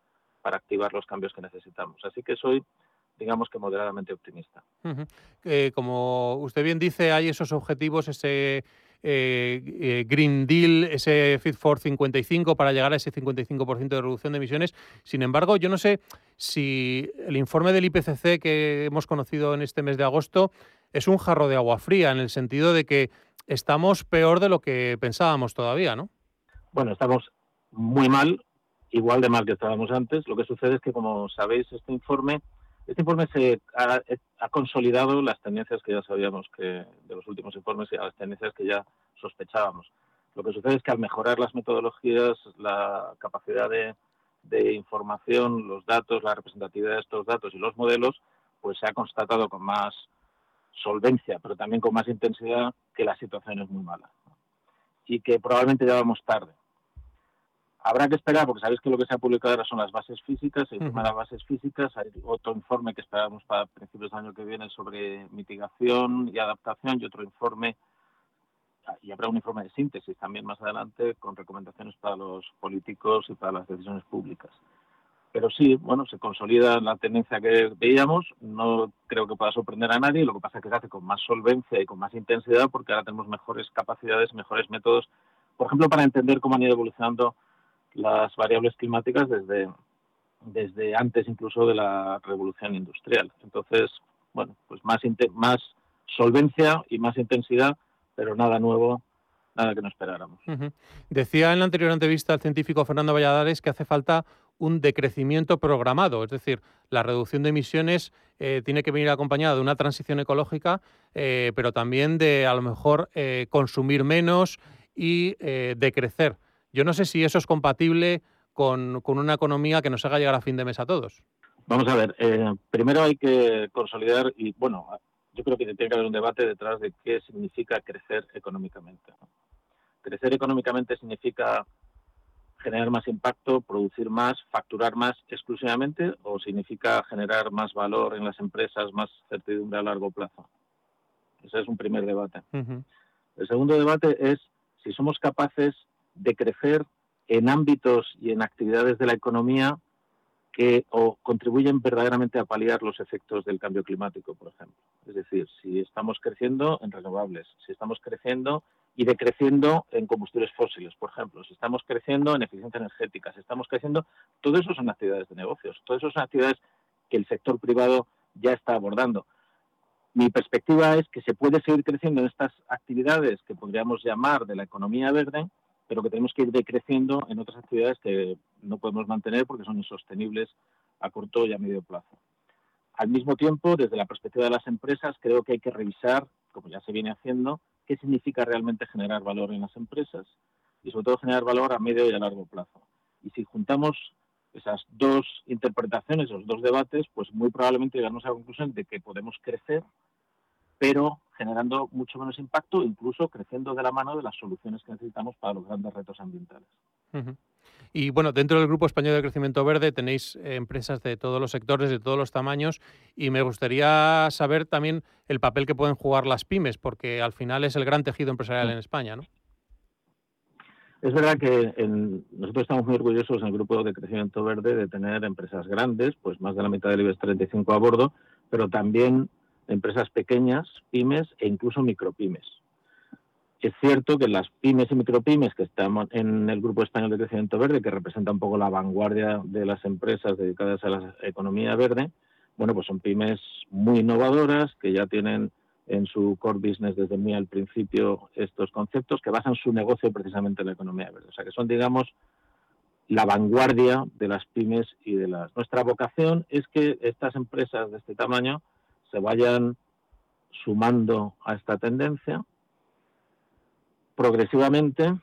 para activar los cambios que necesitamos. Así que soy digamos que moderadamente optimista. Eh, como usted bien dice, hay esos objetivos, ese eh, eh, Green Deal, ese Fit for 55 para llegar a ese 55% de reducción de emisiones. Sin embargo, yo no sé si el informe del IPCC que hemos conocido en este mes de agosto es un jarro de agua fría, en el sentido de que estamos peor de lo que pensábamos todavía, ¿no? Bueno, estamos muy mal, igual de mal que estábamos antes. Lo que sucede es que, como sabéis, este informe este informe se ha, consolidado las tendencias que ya sabíamos que de los últimos informes y las tendencias que ya sospechábamos. Lo que sucede es que al mejorar las metodologías, la capacidad de, información, los datos, la representatividad de estos datos y los modelos, pues se ha constatado con más solvencia, pero también con más intensidad que la situación es muy mala y que probablemente ya vamos tarde. Habrá que esperar, porque sabéis que lo que se ha publicado ahora son las bases físicas, se informa las bases físicas, hay otro informe que esperamos para principios del año que viene sobre mitigación y adaptación y otro informe, y habrá un informe de síntesis también más adelante con recomendaciones para los políticos y para las decisiones públicas. Pero sí, bueno, se consolida la tendencia que veíamos, no creo que pueda sorprender a nadie, lo que pasa es que se hace con más solvencia y con más intensidad porque ahora tenemos mejores capacidades, mejores métodos, por ejemplo, para entender cómo han ido evolucionando las variables climáticas desde, desde antes incluso de la revolución industrial. Entonces, bueno, pues más, más solvencia y más intensidad, pero nada nuevo, nada que no esperáramos. Decía en la anterior entrevista el científico Fernando Valladares que hace falta un decrecimiento programado, es decir, la reducción de emisiones eh, tiene que venir acompañada de una transición ecológica, eh, pero también de a lo mejor eh, consumir menos y decrecer. Yo no sé si eso es compatible con, una economía que nos haga llegar a fin de mes a todos. Vamos a ver, eh, primero hay que consolidar y, bueno, yo creo que tiene que haber un debate detrás de qué significa crecer económicamente. Crecer económicamente significa generar más impacto, producir más, facturar más exclusivamente o significa generar más valor en las empresas, más certidumbre a largo plazo. Ese es un primer debate. El segundo debate es si somos capaces de crecer en ámbitos y en actividades de la economía que contribuyen verdaderamente a paliar los efectos del cambio climático, por ejemplo. Es decir, si estamos creciendo en renovables, si estamos creciendo y decreciendo en combustibles fósiles, por ejemplo, si estamos creciendo en eficiencia energética, si estamos creciendo, todo eso son actividades de negocios, todo eso son actividades que el sector privado ya está abordando. mi perspectiva es que se puede seguir creciendo en estas actividades que podríamos llamar de la economía verde, pero que tenemos que ir decreciendo en otras actividades que no podemos mantener porque son insostenibles a corto y a medio plazo. Al mismo tiempo, desde la perspectiva de las empresas, creo que hay que revisar, como ya se viene haciendo, qué significa realmente generar valor en las empresas y sobre todo generar valor a medio y a largo plazo. Y si juntamos esas dos interpretaciones, esos dos debates, pues muy probablemente llegamos a la conclusión de que podemos crecer, pero generando mucho menos impacto, incluso creciendo de la mano de las soluciones que necesitamos para los grandes retos ambientales. Y bueno, dentro del Grupo Español de Crecimiento Verde tenéis eh, empresas de todos los sectores, de todos los tamaños, y me gustaría saber también el papel que pueden jugar las pymes, porque al final es el gran tejido empresarial en España, ¿no? Es verdad que nosotros estamos muy orgullosos en el Grupo de Crecimiento Verde de tener empresas grandes, pues más de la mitad del IBEX 35 a bordo, pero también empresas pequeñas, pymes e incluso micropymes. Es cierto que las pymes y micropymes que están en el Grupo Español de Crecimiento Verde, que representa un poco la vanguardia de las empresas dedicadas a la economía verde, bueno, pues son pymes muy innovadoras, que ya tienen en su core business desde muy al principio estos conceptos, que basan su negocio precisamente en la economía verde. O sea, que son, digamos, la vanguardia de las pymes y de las... Nuestra vocación es que estas empresas de este tamaño se vayan sumando a esta tendencia progresivamente.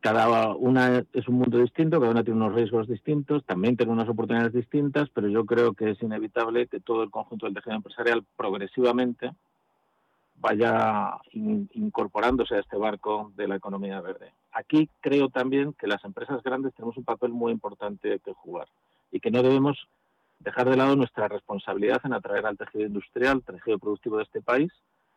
Cada una es un mundo distinto, cada una tiene unos riesgos distintos, también tiene unas oportunidades distintas, pero yo creo que es inevitable que todo el conjunto del tejido empresarial progresivamente vaya incorporándose a este barco de la economía verde. Aquí creo también que las empresas grandes tenemos un papel muy importante que jugar y que no debemos dejar de lado nuestra responsabilidad en atraer al tejido industrial, tejido productivo de este país,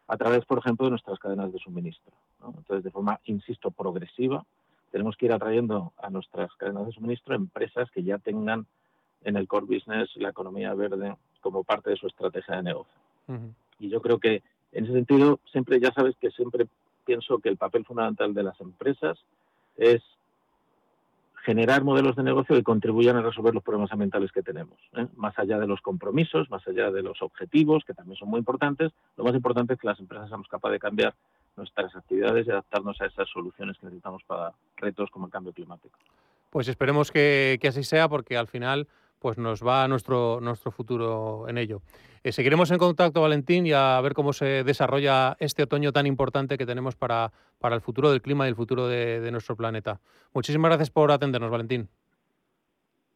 a través, por ejemplo, de nuestras cadenas de suministro. Entonces, de forma, insisto, progresiva, tenemos que ir atrayendo a nuestras cadenas de suministro empresas que ya tengan en el core business la economía verde como parte de su estrategia de negocio. Y yo creo que en ese sentido, siempre, ya sabes que siempre pienso que el papel fundamental de las empresas es generar modelos de negocio que contribuyan a resolver los problemas ambientales que tenemos. ¿eh? Más allá de los compromisos, más allá de los objetivos, que también son muy importantes, lo más importante es que las empresas seamos capaces de cambiar nuestras actividades y adaptarnos a esas soluciones que necesitamos para retos como el cambio climático. Pues esperemos que, que así sea, porque al final pues nos va nuestro, nuestro futuro en ello. Eh, seguiremos en contacto, Valentín, y a ver cómo se desarrolla este otoño tan importante que tenemos para, para el futuro del clima y el futuro de, nuestro planeta. Muchísimas gracias por atendernos, Valentín.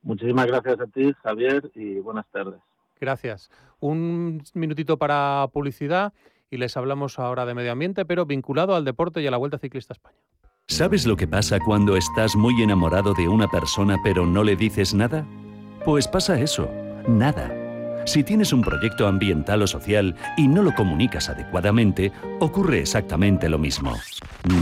Muchísimas gracias a ti, Javier, y buenas tardes. Gracias. Un minutito para publicidad y les hablamos ahora de medio ambiente, pero vinculado al deporte y a la Vuelta Ciclista España. ¿Sabes lo que pasa cuando estás muy enamorado de una persona pero no le dices nada? Pues pasa eso, nada. Si tienes un proyecto ambiental o social y no lo comunicas adecuadamente, ocurre exactamente lo mismo.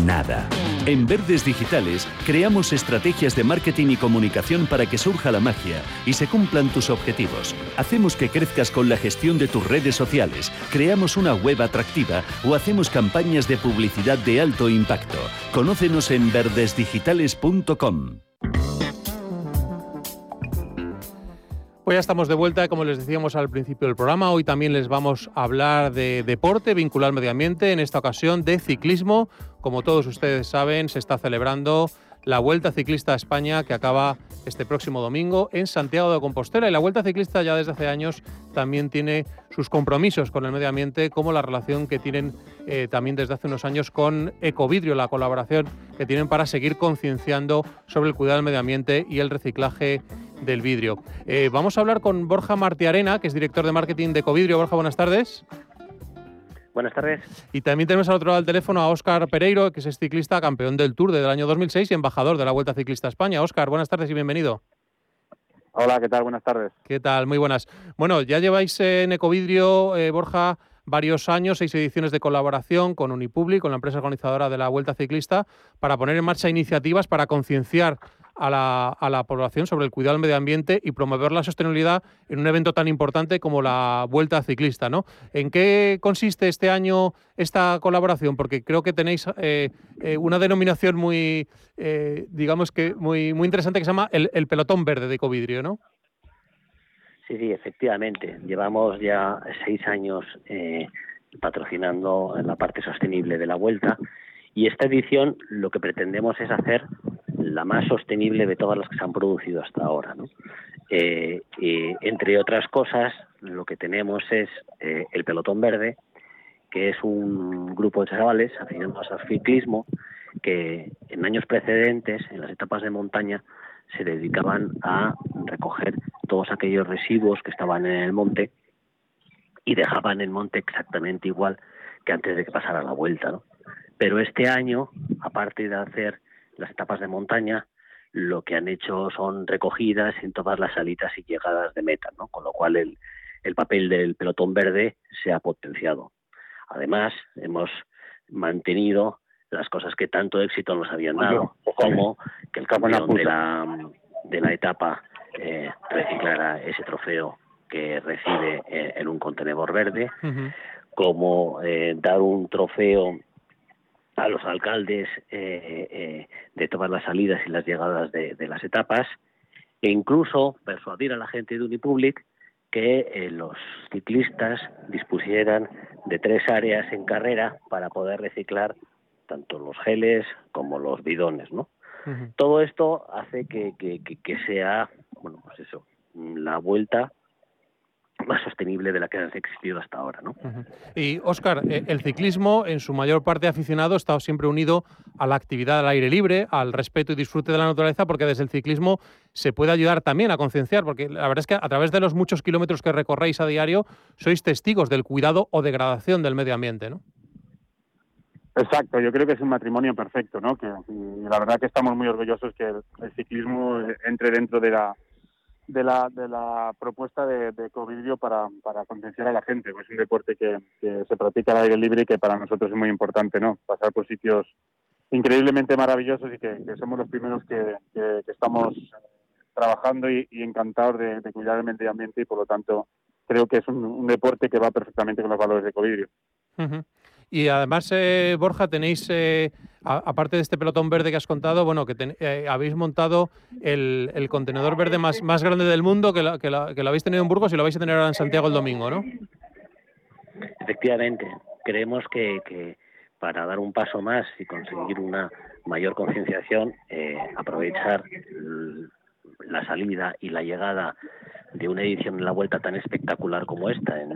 Nada. En Verdes Digitales creamos estrategias de marketing y comunicación para que surja la magia y se cumplan tus objetivos. Hacemos que crezcas con la gestión de tus redes sociales, creamos una web atractiva o hacemos campañas de publicidad de alto impacto. Conócenos en verdesdigitales.com. Pues ya estamos de vuelta, como les decíamos al principio del programa, hoy también les vamos a hablar de deporte vinculado al medio ambiente, en esta ocasión de ciclismo. Como todos ustedes saben, se está celebrando la Vuelta Ciclista a España que acaba este próximo domingo en Santiago de Compostela. Y la Vuelta Ciclista ya desde hace años también tiene sus compromisos con el medio ambiente, como la relación que tienen eh, también desde hace unos años con Ecovidrio, la colaboración que tienen para seguir concienciando sobre el cuidado del medio ambiente y el reciclaje del vidrio. Eh, vamos a hablar con Borja Martiarena, que es director de marketing de Ecovidrio. Borja, buenas tardes. Buenas tardes. Y también tenemos al otro lado del teléfono a Óscar Pereiro, que es ciclista, campeón del Tour del año 2006 y embajador de la Vuelta Ciclista España. Óscar, buenas tardes y bienvenido. Hola, ¿qué tal? Buenas tardes. ¿Qué tal? Muy buenas. Bueno, ya lleváis en Ecovidrio, eh, Borja, varios años, seis ediciones de colaboración con Unipublic, con la empresa organizadora de la Vuelta Ciclista, para poner en marcha iniciativas para concienciar a la, a la, población sobre el cuidado del medio ambiente y promover la sostenibilidad en un evento tan importante como la Vuelta Ciclista. ¿no? ¿En qué consiste este año esta colaboración? Porque creo que tenéis eh, eh, una denominación muy, eh, digamos que muy, muy interesante que se llama el, pelotón verde de Ecovidrio, ¿no? Sí, sí, efectivamente. Llevamos ya seis años eh, patrocinando la parte sostenible de la vuelta y esta edición lo que pretendemos es hacer la más sostenible de todas las que se han producido hasta ahora. Eh, entre otras cosas, lo que tenemos es eh, el pelotón verde, que es un grupo de chavales aficionados al ciclismo que en años precedentes, en las etapas de montaña, se dedicaban a recoger todos aquellos residuos que estaban en el monte y dejaban el monte exactamente igual que antes de que pasara la vuelta. Pero este año, aparte de hacer las etapas de montaña, lo que han hecho son recogidas en todas las salidas y llegadas de meta, ¿no? con lo cual el, el papel del pelotón verde se ha potenciado. Además, hemos mantenido las cosas que tanto éxito nos habían dado, como que el campeón de la, de la etapa eh, reciclara ese trofeo que recibe eh, en un contenedor verde, como eh, dar un trofeo a los alcaldes eh, de todas las salidas y las llegadas de, de, las etapas, e incluso persuadir a la gente de Unipublic que los ciclistas dispusieran de tres áreas en carrera para poder reciclar tanto los geles como los bidones, ¿no? Todo esto hace que, que, que, sea, bueno, pues eso, la vuelta más sostenible de la que ha existido hasta ahora. ¿no? Y Óscar, eh, el ciclismo en su mayor parte aficionado ha estado siempre unido a la actividad al aire libre, al respeto y disfrute de la naturaleza, porque desde el ciclismo se puede ayudar también a concienciar, porque la verdad es que a través de los muchos kilómetros que recorréis a diario sois testigos del cuidado o degradación del medio ambiente, ¿no? Exacto, yo creo que es un matrimonio perfecto, ¿no? Que y la verdad que estamos muy orgullosos que el, ciclismo entre dentro de la de la, de la propuesta de, de Covidrio para, para concienciar a la gente. Pues es un deporte que, que, se practica al aire libre y que para nosotros es muy importante, ¿no? Pasar por sitios increíblemente maravillosos y que, somos los primeros que, que estamos trabajando y, encantados de, cuidar el medio ambiente y por lo tanto creo que es un, deporte que va perfectamente con los valores de Covidrio. Y además, eh, Borja, tenéis, eh, aparte de este pelotón verde que has contado, bueno, que eh, habéis montado el, el, contenedor verde más, más grande del mundo, que, que, lo habéis tenido en Burgos y lo vais a tener ahora en Santiago el domingo, ¿no? Efectivamente, creemos que, que para dar un paso más y conseguir una mayor concienciación, aprovechar la salida y la llegada de una edición de la vuelta tan espectacular como esta, en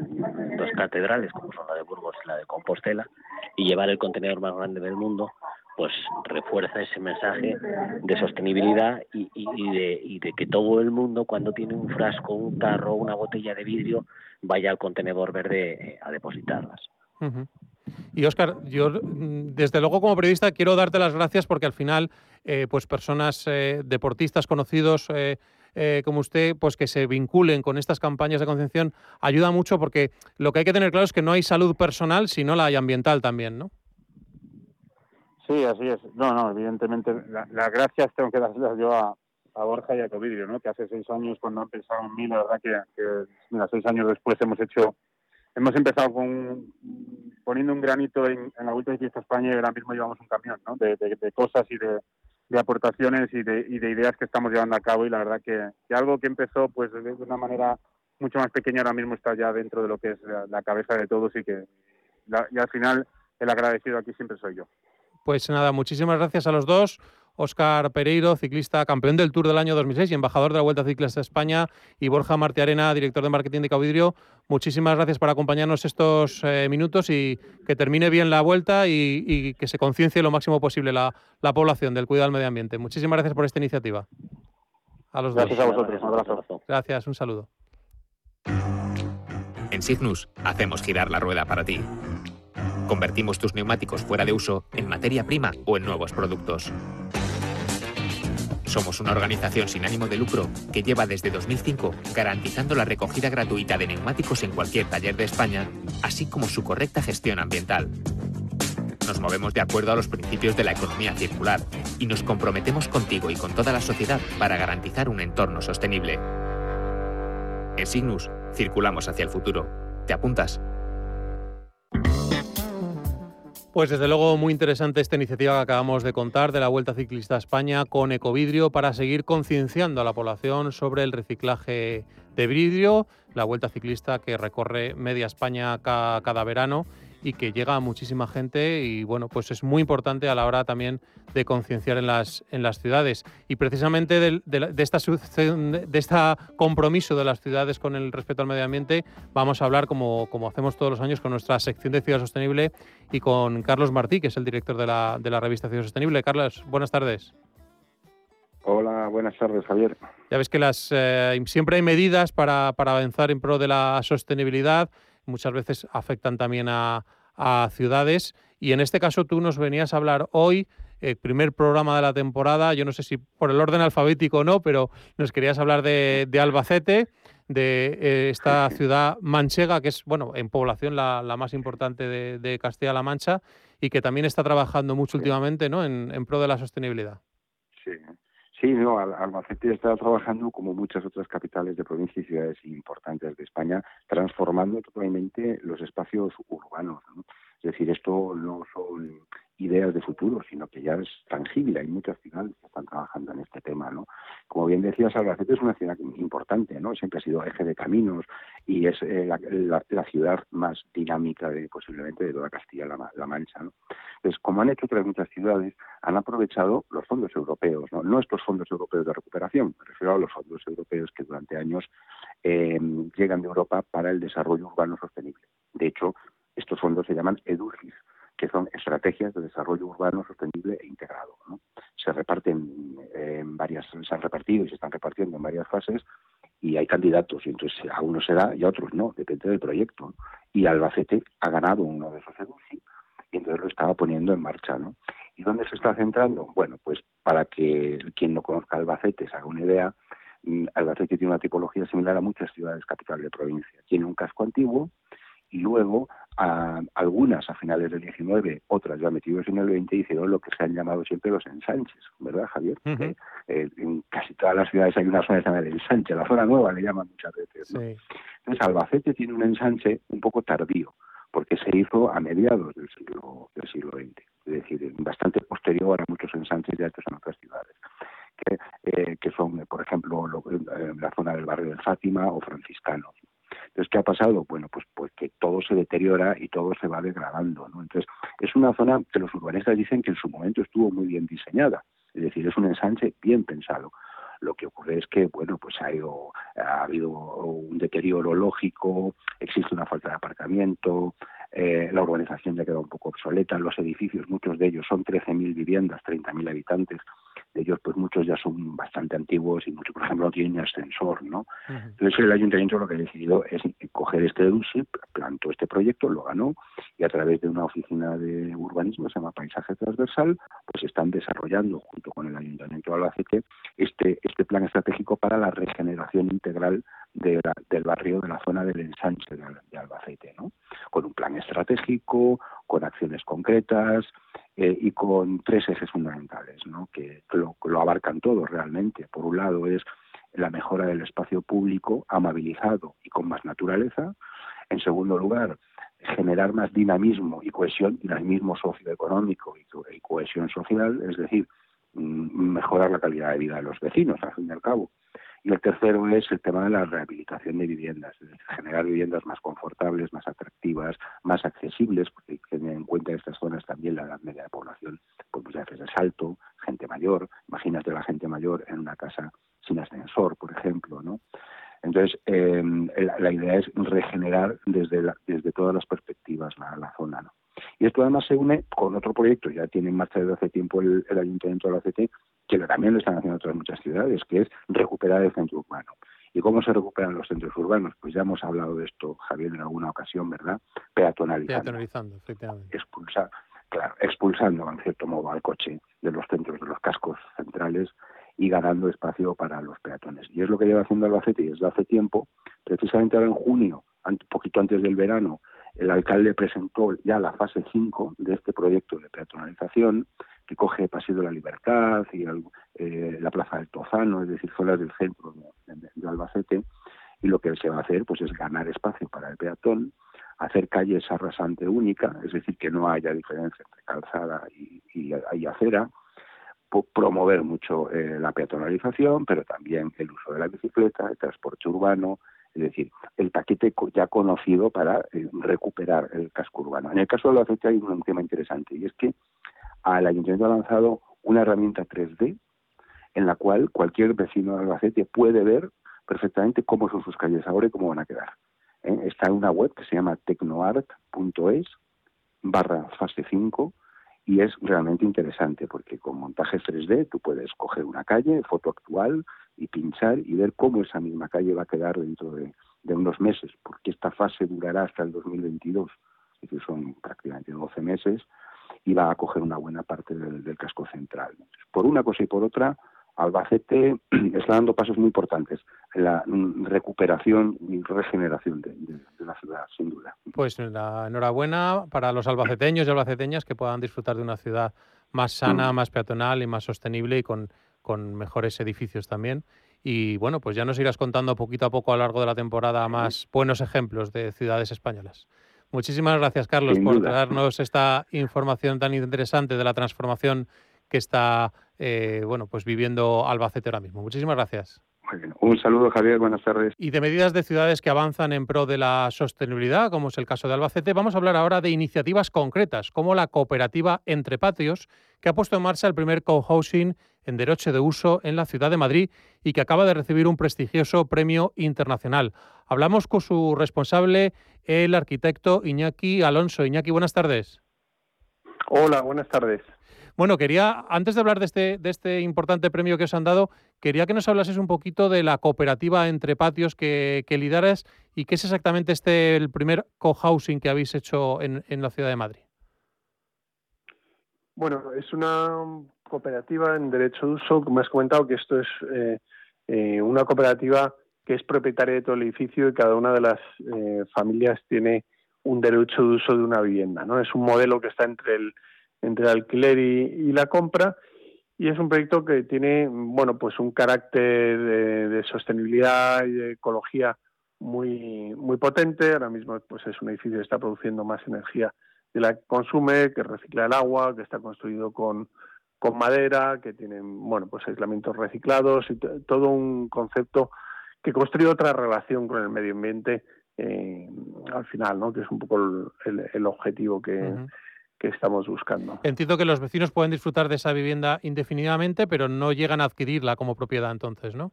dos catedrales como son la de Burgos y la de Compostela, y llevar el contenedor más grande del mundo, pues refuerza ese mensaje de sostenibilidad y, de, que todo el mundo cuando tiene un frasco, un tarro, una botella de vidrio, vaya al contenedor verde eh, a depositarlas. Y Óscar, yo mm, desde luego como periodista quiero darte las gracias porque al final, eh, pues personas, eh, deportistas conocidos, eh, como usted, pues que se vinculen con estas campañas de concienciación ayuda mucho porque lo que hay que tener claro es que no hay salud personal, sino la hay ambiental también, ¿no? Sí, así es. No, no, evidentemente las gracias tengo que darlas yo a, Borja y a Covidio, ¿no? Que hace seis años cuando empezaron en mí, la verdad que, que seis años después hemos hecho hemos empezado con poniendo un granito en, la Vuelta de Fiesta España y ahora mismo llevamos un camión ¿no? de, cosas y de, aportaciones y de, y de ideas que estamos llevando a cabo y la verdad que, algo que empezó pues de una manera mucho más pequeña ahora mismo está ya dentro de lo que es la, cabeza de todos y que y al final el agradecido aquí siempre soy yo. Pues nada, muchísimas gracias a los dos. Óscar Pereiro, ciclista campeón del Tour del año 2006 y embajador de la Vuelta Ciclista de España, y Borja Martiarena, director de marketing de Caudidrio. Muchísimas gracias por acompañarnos estos eh, minutos y que termine bien la vuelta y, que se conciencie lo máximo posible la, población del cuidado del medio ambiente. Muchísimas gracias por esta iniciativa. A los gracias a vosotros. Un abrazo. Gracias, un saludo. En Signus hacemos girar la rueda para ti. Convertimos tus neumáticos fuera de uso en materia prima o en nuevos productos. Somos una organización sin ánimo de lucro que lleva desde 2005 garantizando la recogida gratuita de neumáticos en cualquier taller de España, así como su correcta gestión ambiental. Nos movemos de acuerdo a los principios de la economía circular y nos comprometemos contigo y con toda la sociedad para garantizar un entorno sostenible. En Signus, circulamos hacia el futuro. ¿Te apuntas? Pues desde luego muy interesante esta iniciativa que acabamos de contar de la Vuelta Ciclista a España con Ecovidrio para seguir concienciando a la población sobre el reciclaje de vidrio, la Vuelta Ciclista que recorre media España cada verano y que llega a muchísima gente y bueno, pues es muy importante a la hora también de concienciar en las, en las ciudades. Y precisamente de, de, esta, de este compromiso de las ciudades con el respeto al medio ambiente vamos a hablar como, como hacemos todos los años con nuestra sección de Ciudad Sostenible y con Carlos Martí, que es el director de la, de la revista Ciudad Sostenible. Carlos, buenas tardes. Hola, buenas tardes, Javier. Ya ves que las, eh, siempre hay medidas para, para avanzar en pro de la sostenibilidad muchas veces afectan también a, ciudades. Y en este caso tú nos venías a hablar hoy, el primer programa de la temporada, yo no sé si por el orden alfabético o no, pero nos querías hablar de, Albacete, de eh, esta (laughs) ciudad manchega, que es, bueno, en población la, más importante de, Castilla-La Mancha y que también está trabajando mucho últimamente ¿no? en, en pro de la sostenibilidad. Sí, Sí, no, Albacete está trabajando como muchas otras capitales de provincias y ciudades importantes de España, transformando totalmente los espacios urbanos. Es decir, esto no son ideas de futuro, sino que ya es tangible. Hay muchas ciudades que están trabajando en este tema, ¿no? Como bien decías, Albacete es una ciudad importante, ¿no? Siempre ha sido eje de caminos y es eh, la, ciudad más dinámica de posiblemente de toda Castilla-La Mancha, ¿no? Entonces, como han hecho otras muchas ciudades, han aprovechado los fondos europeos, ¿no? No estos fondos europeos de recuperación, me refiero a los fondos europeos que durante años eh, llegan de Europa para el desarrollo urbano sostenible. De hecho, estos fondos se llaman EDURGIS, que son estrategias de desarrollo urbano sostenible e integrado. Se reparten en varias, se han repartido y se están repartiendo en varias fases y hay candidatos y entonces a unos se da y a otros no, depende del proyecto. Y Albacete ha ganado uno de esos EDURGIS y entonces lo estaba poniendo en marcha. ¿no? ¿Y dónde se está centrando? Bueno, pues para que quien no conozca Albacete se haga una idea, mm, Albacete tiene una tipología similar a muchas ciudades capitales de provincia. Tiene un casco antiguo, y luego a, algunas a finales del 19, otras ya metidos en el 20 hicieron lo que se han llamado siempre los ensanches, ¿verdad, Javier? Eh, en casi todas las ciudades hay una zona que se llama el ensanche, la zona nueva le llaman muchas veces. Entonces Albacete tiene un ensanche un poco tardío, porque se hizo a mediados del siglo, del siglo XX, es decir, bastante posterior a muchos ensanches ya hechos en otras ciudades. Que, eh, que son, por ejemplo, eh, la zona del barrio de Fátima o franciscanos. Entonces, ¿qué ha pasado? Bueno, pues, pues que todo se deteriora y todo se va degradando. Entonces, es una zona que los urbanistas dicen que en su momento estuvo muy bien diseñada, es decir, es un ensanche bien pensado. Lo que ocurre es que, bueno, pues ha habido un deterioro lógico, existe una falta de aparcamiento, eh, la urbanización ya queda un poco obsoleta, los edificios, muchos de ellos son 13.000 viviendas, 30.000 habitantes, de ellos pues muchos ya son bastante antiguos y muchos por ejemplo no tienen ascensor no entonces el ayuntamiento lo que ha decidido es coger este DUSIP plantó este proyecto lo ganó y a través de una oficina de urbanismo se llama paisaje transversal pues están desarrollando junto con el ayuntamiento de Albacete este este plan estratégico para la regeneración integral de del barrio de la zona del ensanche de, Albacete no con un plan estratégico con acciones concretas eh, y con tres ejes fundamentales, ¿no? que lo, abarcan todos realmente. Por un lado es la mejora del espacio público amabilizado y con más naturaleza. En segundo lugar, generar más dinamismo y cohesión, dinamismo socioeconómico y, y cohesión social, es decir, mm, mejorar la calidad de vida de los vecinos, al fin y al cabo. Y el tercero es el tema de la rehabilitación de viviendas, es decir, generar viviendas más confortables, más atractivas, más accesibles, porque tener en cuenta estas zonas también la edad media de población, pues muchas veces es alto, gente mayor, imagínate la gente mayor en una casa sin ascensor, por ejemplo, ¿no? Entonces, eh, la, idea es regenerar desde, desde todas las perspectivas la, la zona, ¿no? Y esto además se une con otro proyecto, ya tiene en marcha desde hace tiempo el, Ayuntamiento de Albacete, que también lo están haciendo otras muchas ciudades, que es recuperar el centro urbano. ¿Y cómo se recuperan los centros urbanos? Pues ya hemos hablado de esto, Javier, en alguna ocasión, ¿verdad? Peatonalizando. Peatonalizando, efectivamente. Expulsar, claro, expulsando, en cierto modo, al coche de los centros, de los cascos centrales y ganando espacio para los peatones. Y es lo que lleva haciendo Albacete y desde hace tiempo, precisamente ahora en junio, un poquito antes del verano, el alcalde presentó ya la fase 5 de este proyecto de peatonalización que coge Paseo de la Libertad y eh, la Plaza del Tozano, es decir, zonas del centro de, Albacete, y lo que se va a hacer pues es ganar espacio para el peatón, hacer calles arrasante única, es decir, que no haya diferencia entre calzada y, acera, promover mucho eh, la peatonalización, pero también el uso de la bicicleta, el transporte urbano, es decir, el paquete ya conocido para eh, recuperar el casco urbano. En el caso de Albacete hay un tema interesante y es que al Ayuntamiento ha lanzado una herramienta 3D en la cual cualquier vecino de Albacete puede ver perfectamente cómo son sus calles ahora y cómo van a quedar. ¿eh? Está en una web que se llama tecnoart.es barra fase 5 y es realmente interesante porque con montajes 3D tú puedes coger una calle, foto actual y pinchar y ver cómo esa misma calle va a quedar dentro de, unos meses, porque esta fase durará hasta el 2022, es son prácticamente 12 meses y va a coger una buena parte del, casco central. Por una cosa y por otra, Albacete (clears throat) está dando pasos muy importantes en la recuperación y regeneración de, la ciudad, sin duda. Pues la enhorabuena para los albaceteños y albaceteñas que puedan disfrutar de una ciudad más sana, mm. más peatonal y más sostenible y con, con mejores edificios también. Y bueno, pues ya nos irás contando poquito a poco a lo largo de la temporada más buenos ejemplos de ciudades españolas. Muchísimas gracias, Carlos, por darnos esta información tan interesante de la transformación que está eh, bueno, pues viviendo Albacete ahora mismo. Muchísimas gracias. Un saludo, Javier. Buenas tardes. Y de medidas de ciudades que avanzan en pro de la sostenibilidad, como es el caso de Albacete, vamos a hablar ahora de iniciativas concretas, como la cooperativa Entre Patios, que ha puesto en marcha el primer co-housing en derecho de uso en la ciudad de Madrid y que acaba de recibir un prestigioso premio internacional. Hablamos con su responsable, el arquitecto Iñaki Alonso. Iñaki, buenas tardes. Hola, buenas tardes. Bueno, quería, antes de hablar de este, de este importante premio que os han dado, quería que nos hablases un poquito de la cooperativa entre patios que, que lideras y qué es exactamente este el primer co-housing que habéis hecho en, la ciudad de Madrid. Bueno, es una cooperativa en derecho de uso, como has comentado, que esto es eh, eh, una cooperativa que es propietaria de todo el edificio y cada una de las eh, familias tiene un derecho de uso de una vivienda. ¿no? Es un modelo que está entre el entre el alquiler y, la compra y es un proyecto que tiene bueno pues un carácter de, sostenibilidad y de ecología muy muy potente. Ahora mismo pues es un edificio que está produciendo más energía de la que consume que recicla el agua que está construido con con madera que tiene bueno pues aislamientos reciclados y todo un concepto que construye otra relación con el medio ambiente eh, al final no que es un poco el, objetivo que que estamos buscando. Entiendo que los vecinos pueden disfrutar de esa vivienda indefinidamente, pero no llegan a adquirirla como propiedad entonces, ¿no?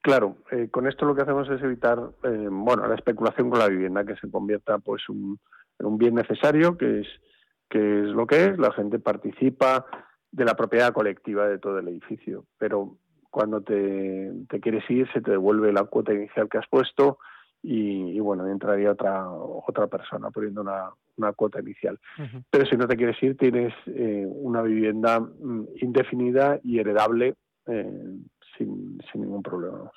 Claro, eh, con esto lo que hacemos es evitar, eh, bueno, la especulación con la vivienda, que se convierta, pues, un, en un bien necesario, que es que es lo que es. La gente participa de la propiedad colectiva de todo el edificio, pero cuando te, te quieres ir se te devuelve la cuota inicial que has puesto y, bueno, entraría otra otra persona poniendo una, una cuota inicial. Pero si no te quieres ir, tienes eh, una vivienda mm, indefinida y heredable eh, sin, sin, ningún problema.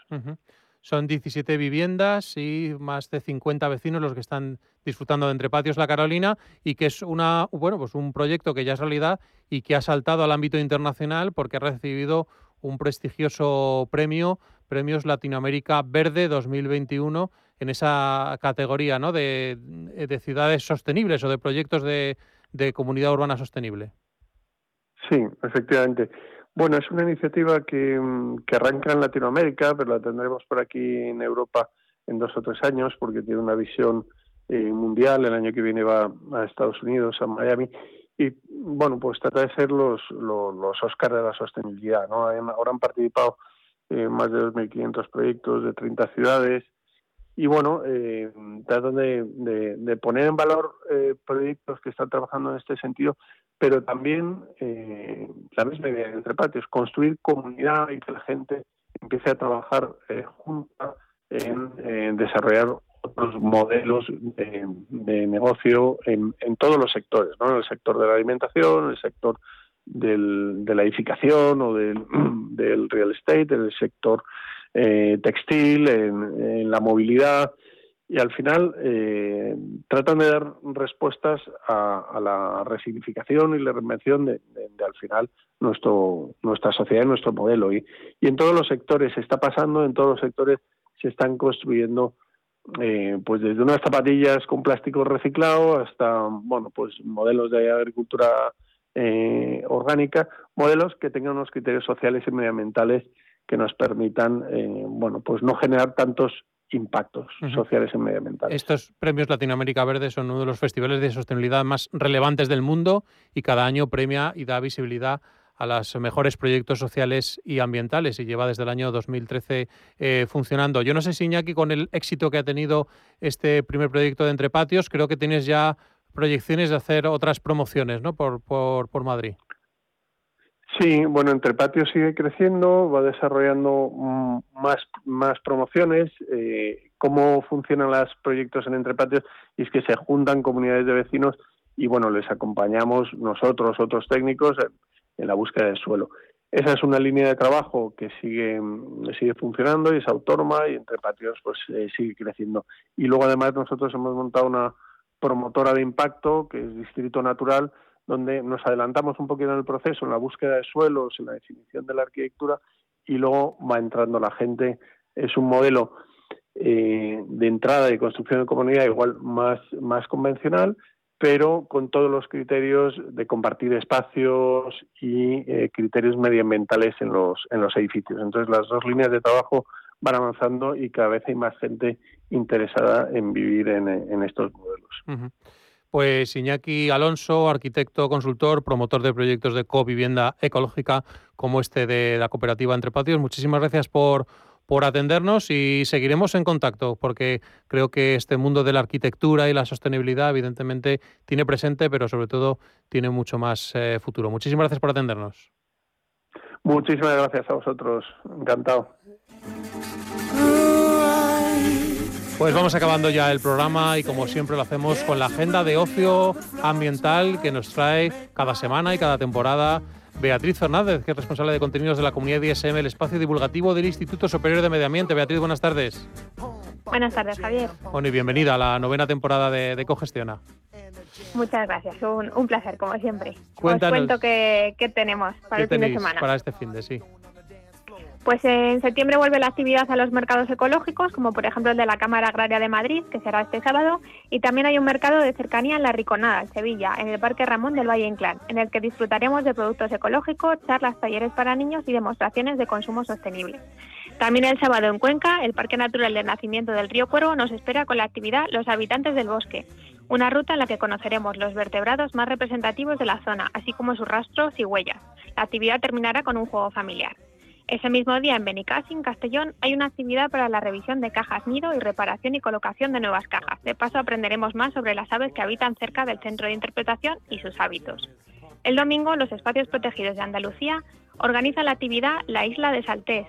Son 17 viviendas y más de 50 vecinos los que están disfrutando de Entre Patios La Carolina y que es una bueno pues un proyecto que ya es realidad y que ha saltado al ámbito internacional porque ha recibido un prestigioso premio, Premios Latinoamérica Verde 2021 en esa categoría ¿no? de, ciudades sostenibles o de proyectos de, comunidad urbana sostenible. Sí, efectivamente. Bueno, es una iniciativa que, arranca en Latinoamérica, pero la tendremos por aquí en Europa en dos o tres años, porque tiene una visión eh, mundial. El año que viene va a Estados Unidos, a Miami. Y bueno, pues trata de ser los, los, Oscars de la sostenibilidad. ¿no? Ahora han participado eh, más de 2.500 proyectos de 30 ciudades y bueno, eh, tratan de, poner en valor eh, proyectos que están trabajando en este sentido, pero también eh, la misma idea entre patios, construir comunidad y que la gente empiece a trabajar eh, junta en, desarrollar otros modelos de, negocio en, todos los sectores, ¿no? en el sector de la alimentación, en el sector del, de la edificación o del, (clears throat) del real estate, en el sector eh, textil, en, la movilidad y al final eh, tratan de dar respuestas a, la resignificación y la reinvención de, al final nuestro, nuestra sociedad y nuestro modelo. Y, y en todos los sectores se está pasando, en todos los sectores se están construyendo eh, pues desde unas zapatillas con plástico reciclado hasta bueno pues modelos de agricultura eh, orgánica, modelos que tengan unos criterios sociales y medioambientales que nos permitan, eh, bueno, pues no generar tantos impactos sociales y medioambientales. Estos premios Latinoamérica Verde son uno de los festivales de sostenibilidad más relevantes del mundo y cada año premia y da visibilidad a los mejores proyectos sociales y ambientales y lleva desde el año 2013 eh, funcionando. Yo no sé si Iñaki, con el éxito que ha tenido este primer proyecto de Entre Patios, creo que tienes ya proyecciones de hacer otras promociones ¿no? por, por, por Madrid. Sí, bueno, Entre Patios sigue creciendo, va desarrollando mm, más, más promociones. Eh, ¿Cómo funcionan los proyectos en Entre Patios? Y es que se juntan comunidades de vecinos y, bueno, les acompañamos nosotros, otros técnicos, en la búsqueda del suelo. Esa es una línea de trabajo que sigue, sigue funcionando y es autónoma y entre patios pues eh, sigue creciendo. Y luego además nosotros hemos montado una promotora de impacto que es Distrito Natural, donde nos adelantamos un poquito en el proceso, en la búsqueda de suelos, en la definición de la arquitectura y luego va entrando la gente. Es un modelo eh, de entrada y construcción de comunidad igual más, más convencional, pero con todos los criterios de compartir espacios y eh, criterios medioambientales en los, en los edificios. Entonces, las dos líneas de trabajo van avanzando y cada vez hay más gente interesada en vivir en, estos modelos. Pues Iñaki Alonso, arquitecto, consultor, promotor de proyectos de covivienda ecológica como este de la cooperativa Entre Patios, muchísimas gracias por por atendernos y seguiremos en contacto porque creo que este mundo de la arquitectura y la sostenibilidad evidentemente tiene presente, pero sobre todo tiene mucho más eh, futuro. Muchísimas gracias por atendernos. Muchísimas gracias a vosotros. Encantado. Pues vamos acabando ya el programa y como siempre lo hacemos con la agenda de ocio ambiental que nos trae cada semana y cada temporada Beatriz Fernández, que es responsable de contenidos de la comunidad ISM, el espacio divulgativo del Instituto Superior de Medio Ambiente. Beatriz, buenas tardes. Buenas tardes, Javier. Bueno, y bienvenida a la novena temporada de, Cogestiona. Muchas gracias, un, placer, como siempre. Cuéntanos, Os cuento qué, tenemos para el fin de semana. Para este fin de sí. Pues en septiembre vuelve la actividad a los mercados ecológicos, como por ejemplo el de la Cámara Agraria de Madrid, que será este sábado, y también hay un mercado de cercanía en La Riconada, en Sevilla, en el Parque Ramón del Valle Inclán, en el que disfrutaremos de productos ecológicos, charlas, talleres para niños y demostraciones de consumo sostenible. También el sábado en Cuenca, el Parque Natural del Nacimiento del Río Cuervo nos espera con la actividad Los Habitantes del Bosque, una ruta en la que conoceremos los vertebrados más representativos de la zona, así como sus rastros y huellas. La actividad terminará con un juego familiar. Ese mismo día en Benicassin, Castellón, hay una actividad para la revisión de cajas nido y reparación y colocación de nuevas cajas. De paso aprenderemos más sobre las aves que habitan cerca del centro de interpretación y sus hábitos. El domingo, los espacios protegidos de Andalucía organizan la actividad La Isla de Saltés,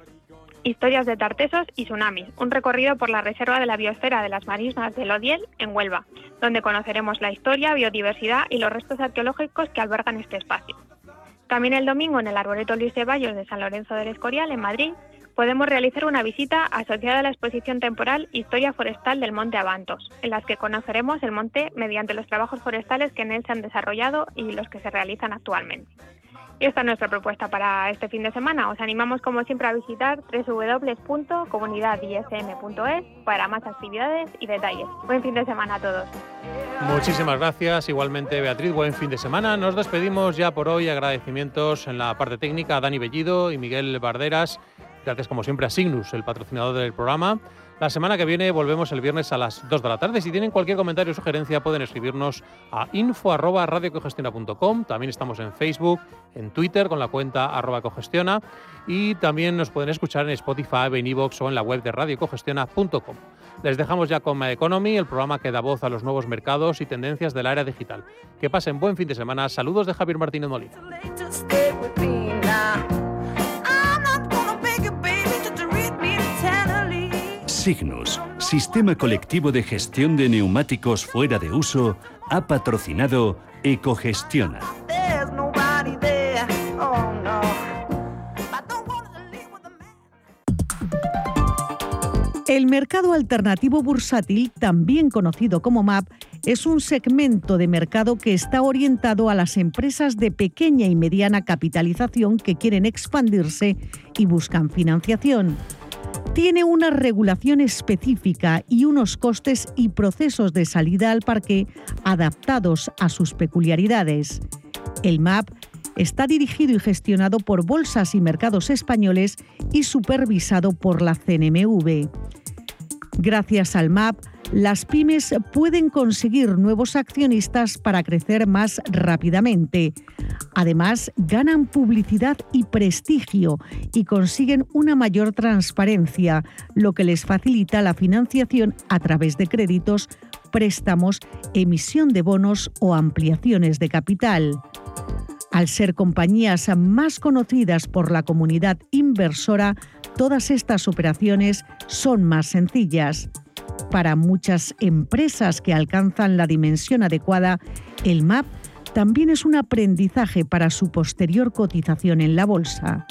Historias de Tartesos y Tsunamis, un recorrido por la Reserva de la Biosfera de las Marismas de Lodiel, en Huelva, donde conoceremos la historia, biodiversidad y los restos arqueológicos que albergan este espacio. También el domingo en el Arboreto Luis de Bayos de San Lorenzo del Escorial, en Madrid, podemos realizar una visita asociada a la exposición temporal Historia Forestal del Monte Avantos, en las que conoceremos el monte mediante los trabajos forestales que en él se han desarrollado y los que se realizan actualmente. Y esta es nuestra propuesta para este fin de semana. Os animamos como siempre a visitar www.comunidadism.es para más actividades y detalles. Buen fin de semana a todos. Muchísimas gracias. Igualmente, Beatriz, buen fin de semana. Nos despedimos ya por hoy. Agradecimientos en la parte técnica a Dani Bellido y Miguel Barderas. Gracias como siempre a Signus, el patrocinador del programa. La semana que viene volvemos el viernes a las 2 de la tarde. Si tienen cualquier comentario o sugerencia pueden escribirnos a info.radiocogestiona.com. También estamos en Facebook, en Twitter con la cuenta arroba cogestiona y también nos pueden escuchar en Spotify, en iVoox o en la web de radiocogestiona.com. Les dejamos ya con My Economy, el programa que da voz a los nuevos mercados y tendencias del área digital. Que pasen buen fin de semana. Saludos de Javier Martínez Molina. Signus, Sistema Colectivo de Gestión de Neumáticos Fuera de Uso, ha patrocinado Ecogestiona. El mercado alternativo bursátil, también conocido como MAP, es un segmento de mercado que está orientado a las empresas de pequeña y mediana capitalización que quieren expandirse y buscan financiación tiene una regulación específica y unos costes y procesos de salida al parque adaptados a sus peculiaridades. El MAP está dirigido y gestionado por Bolsas y Mercados Españoles y supervisado por la CNMV. Gracias al MAP, las pymes pueden conseguir nuevos accionistas para crecer más rápidamente. Además, ganan publicidad y prestigio y consiguen una mayor transparencia, lo que les facilita la financiación a través de créditos, préstamos, emisión de bonos o ampliaciones de capital. Al ser compañías más conocidas por la comunidad inversora, todas estas operaciones son más sencillas. Para muchas empresas que alcanzan la dimensión adecuada, el MAP también es un aprendizaje para su posterior cotización en la bolsa.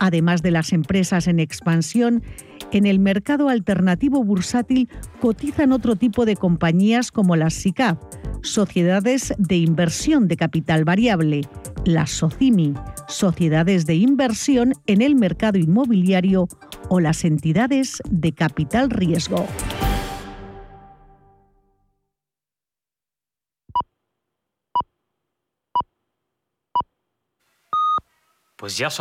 Además de las empresas en expansión, en el mercado alternativo bursátil cotizan otro tipo de compañías como las SICAP, sociedades de inversión de capital variable, las SOCIMI, sociedades de inversión en el mercado inmobiliario o las entidades de capital riesgo. Pues ya son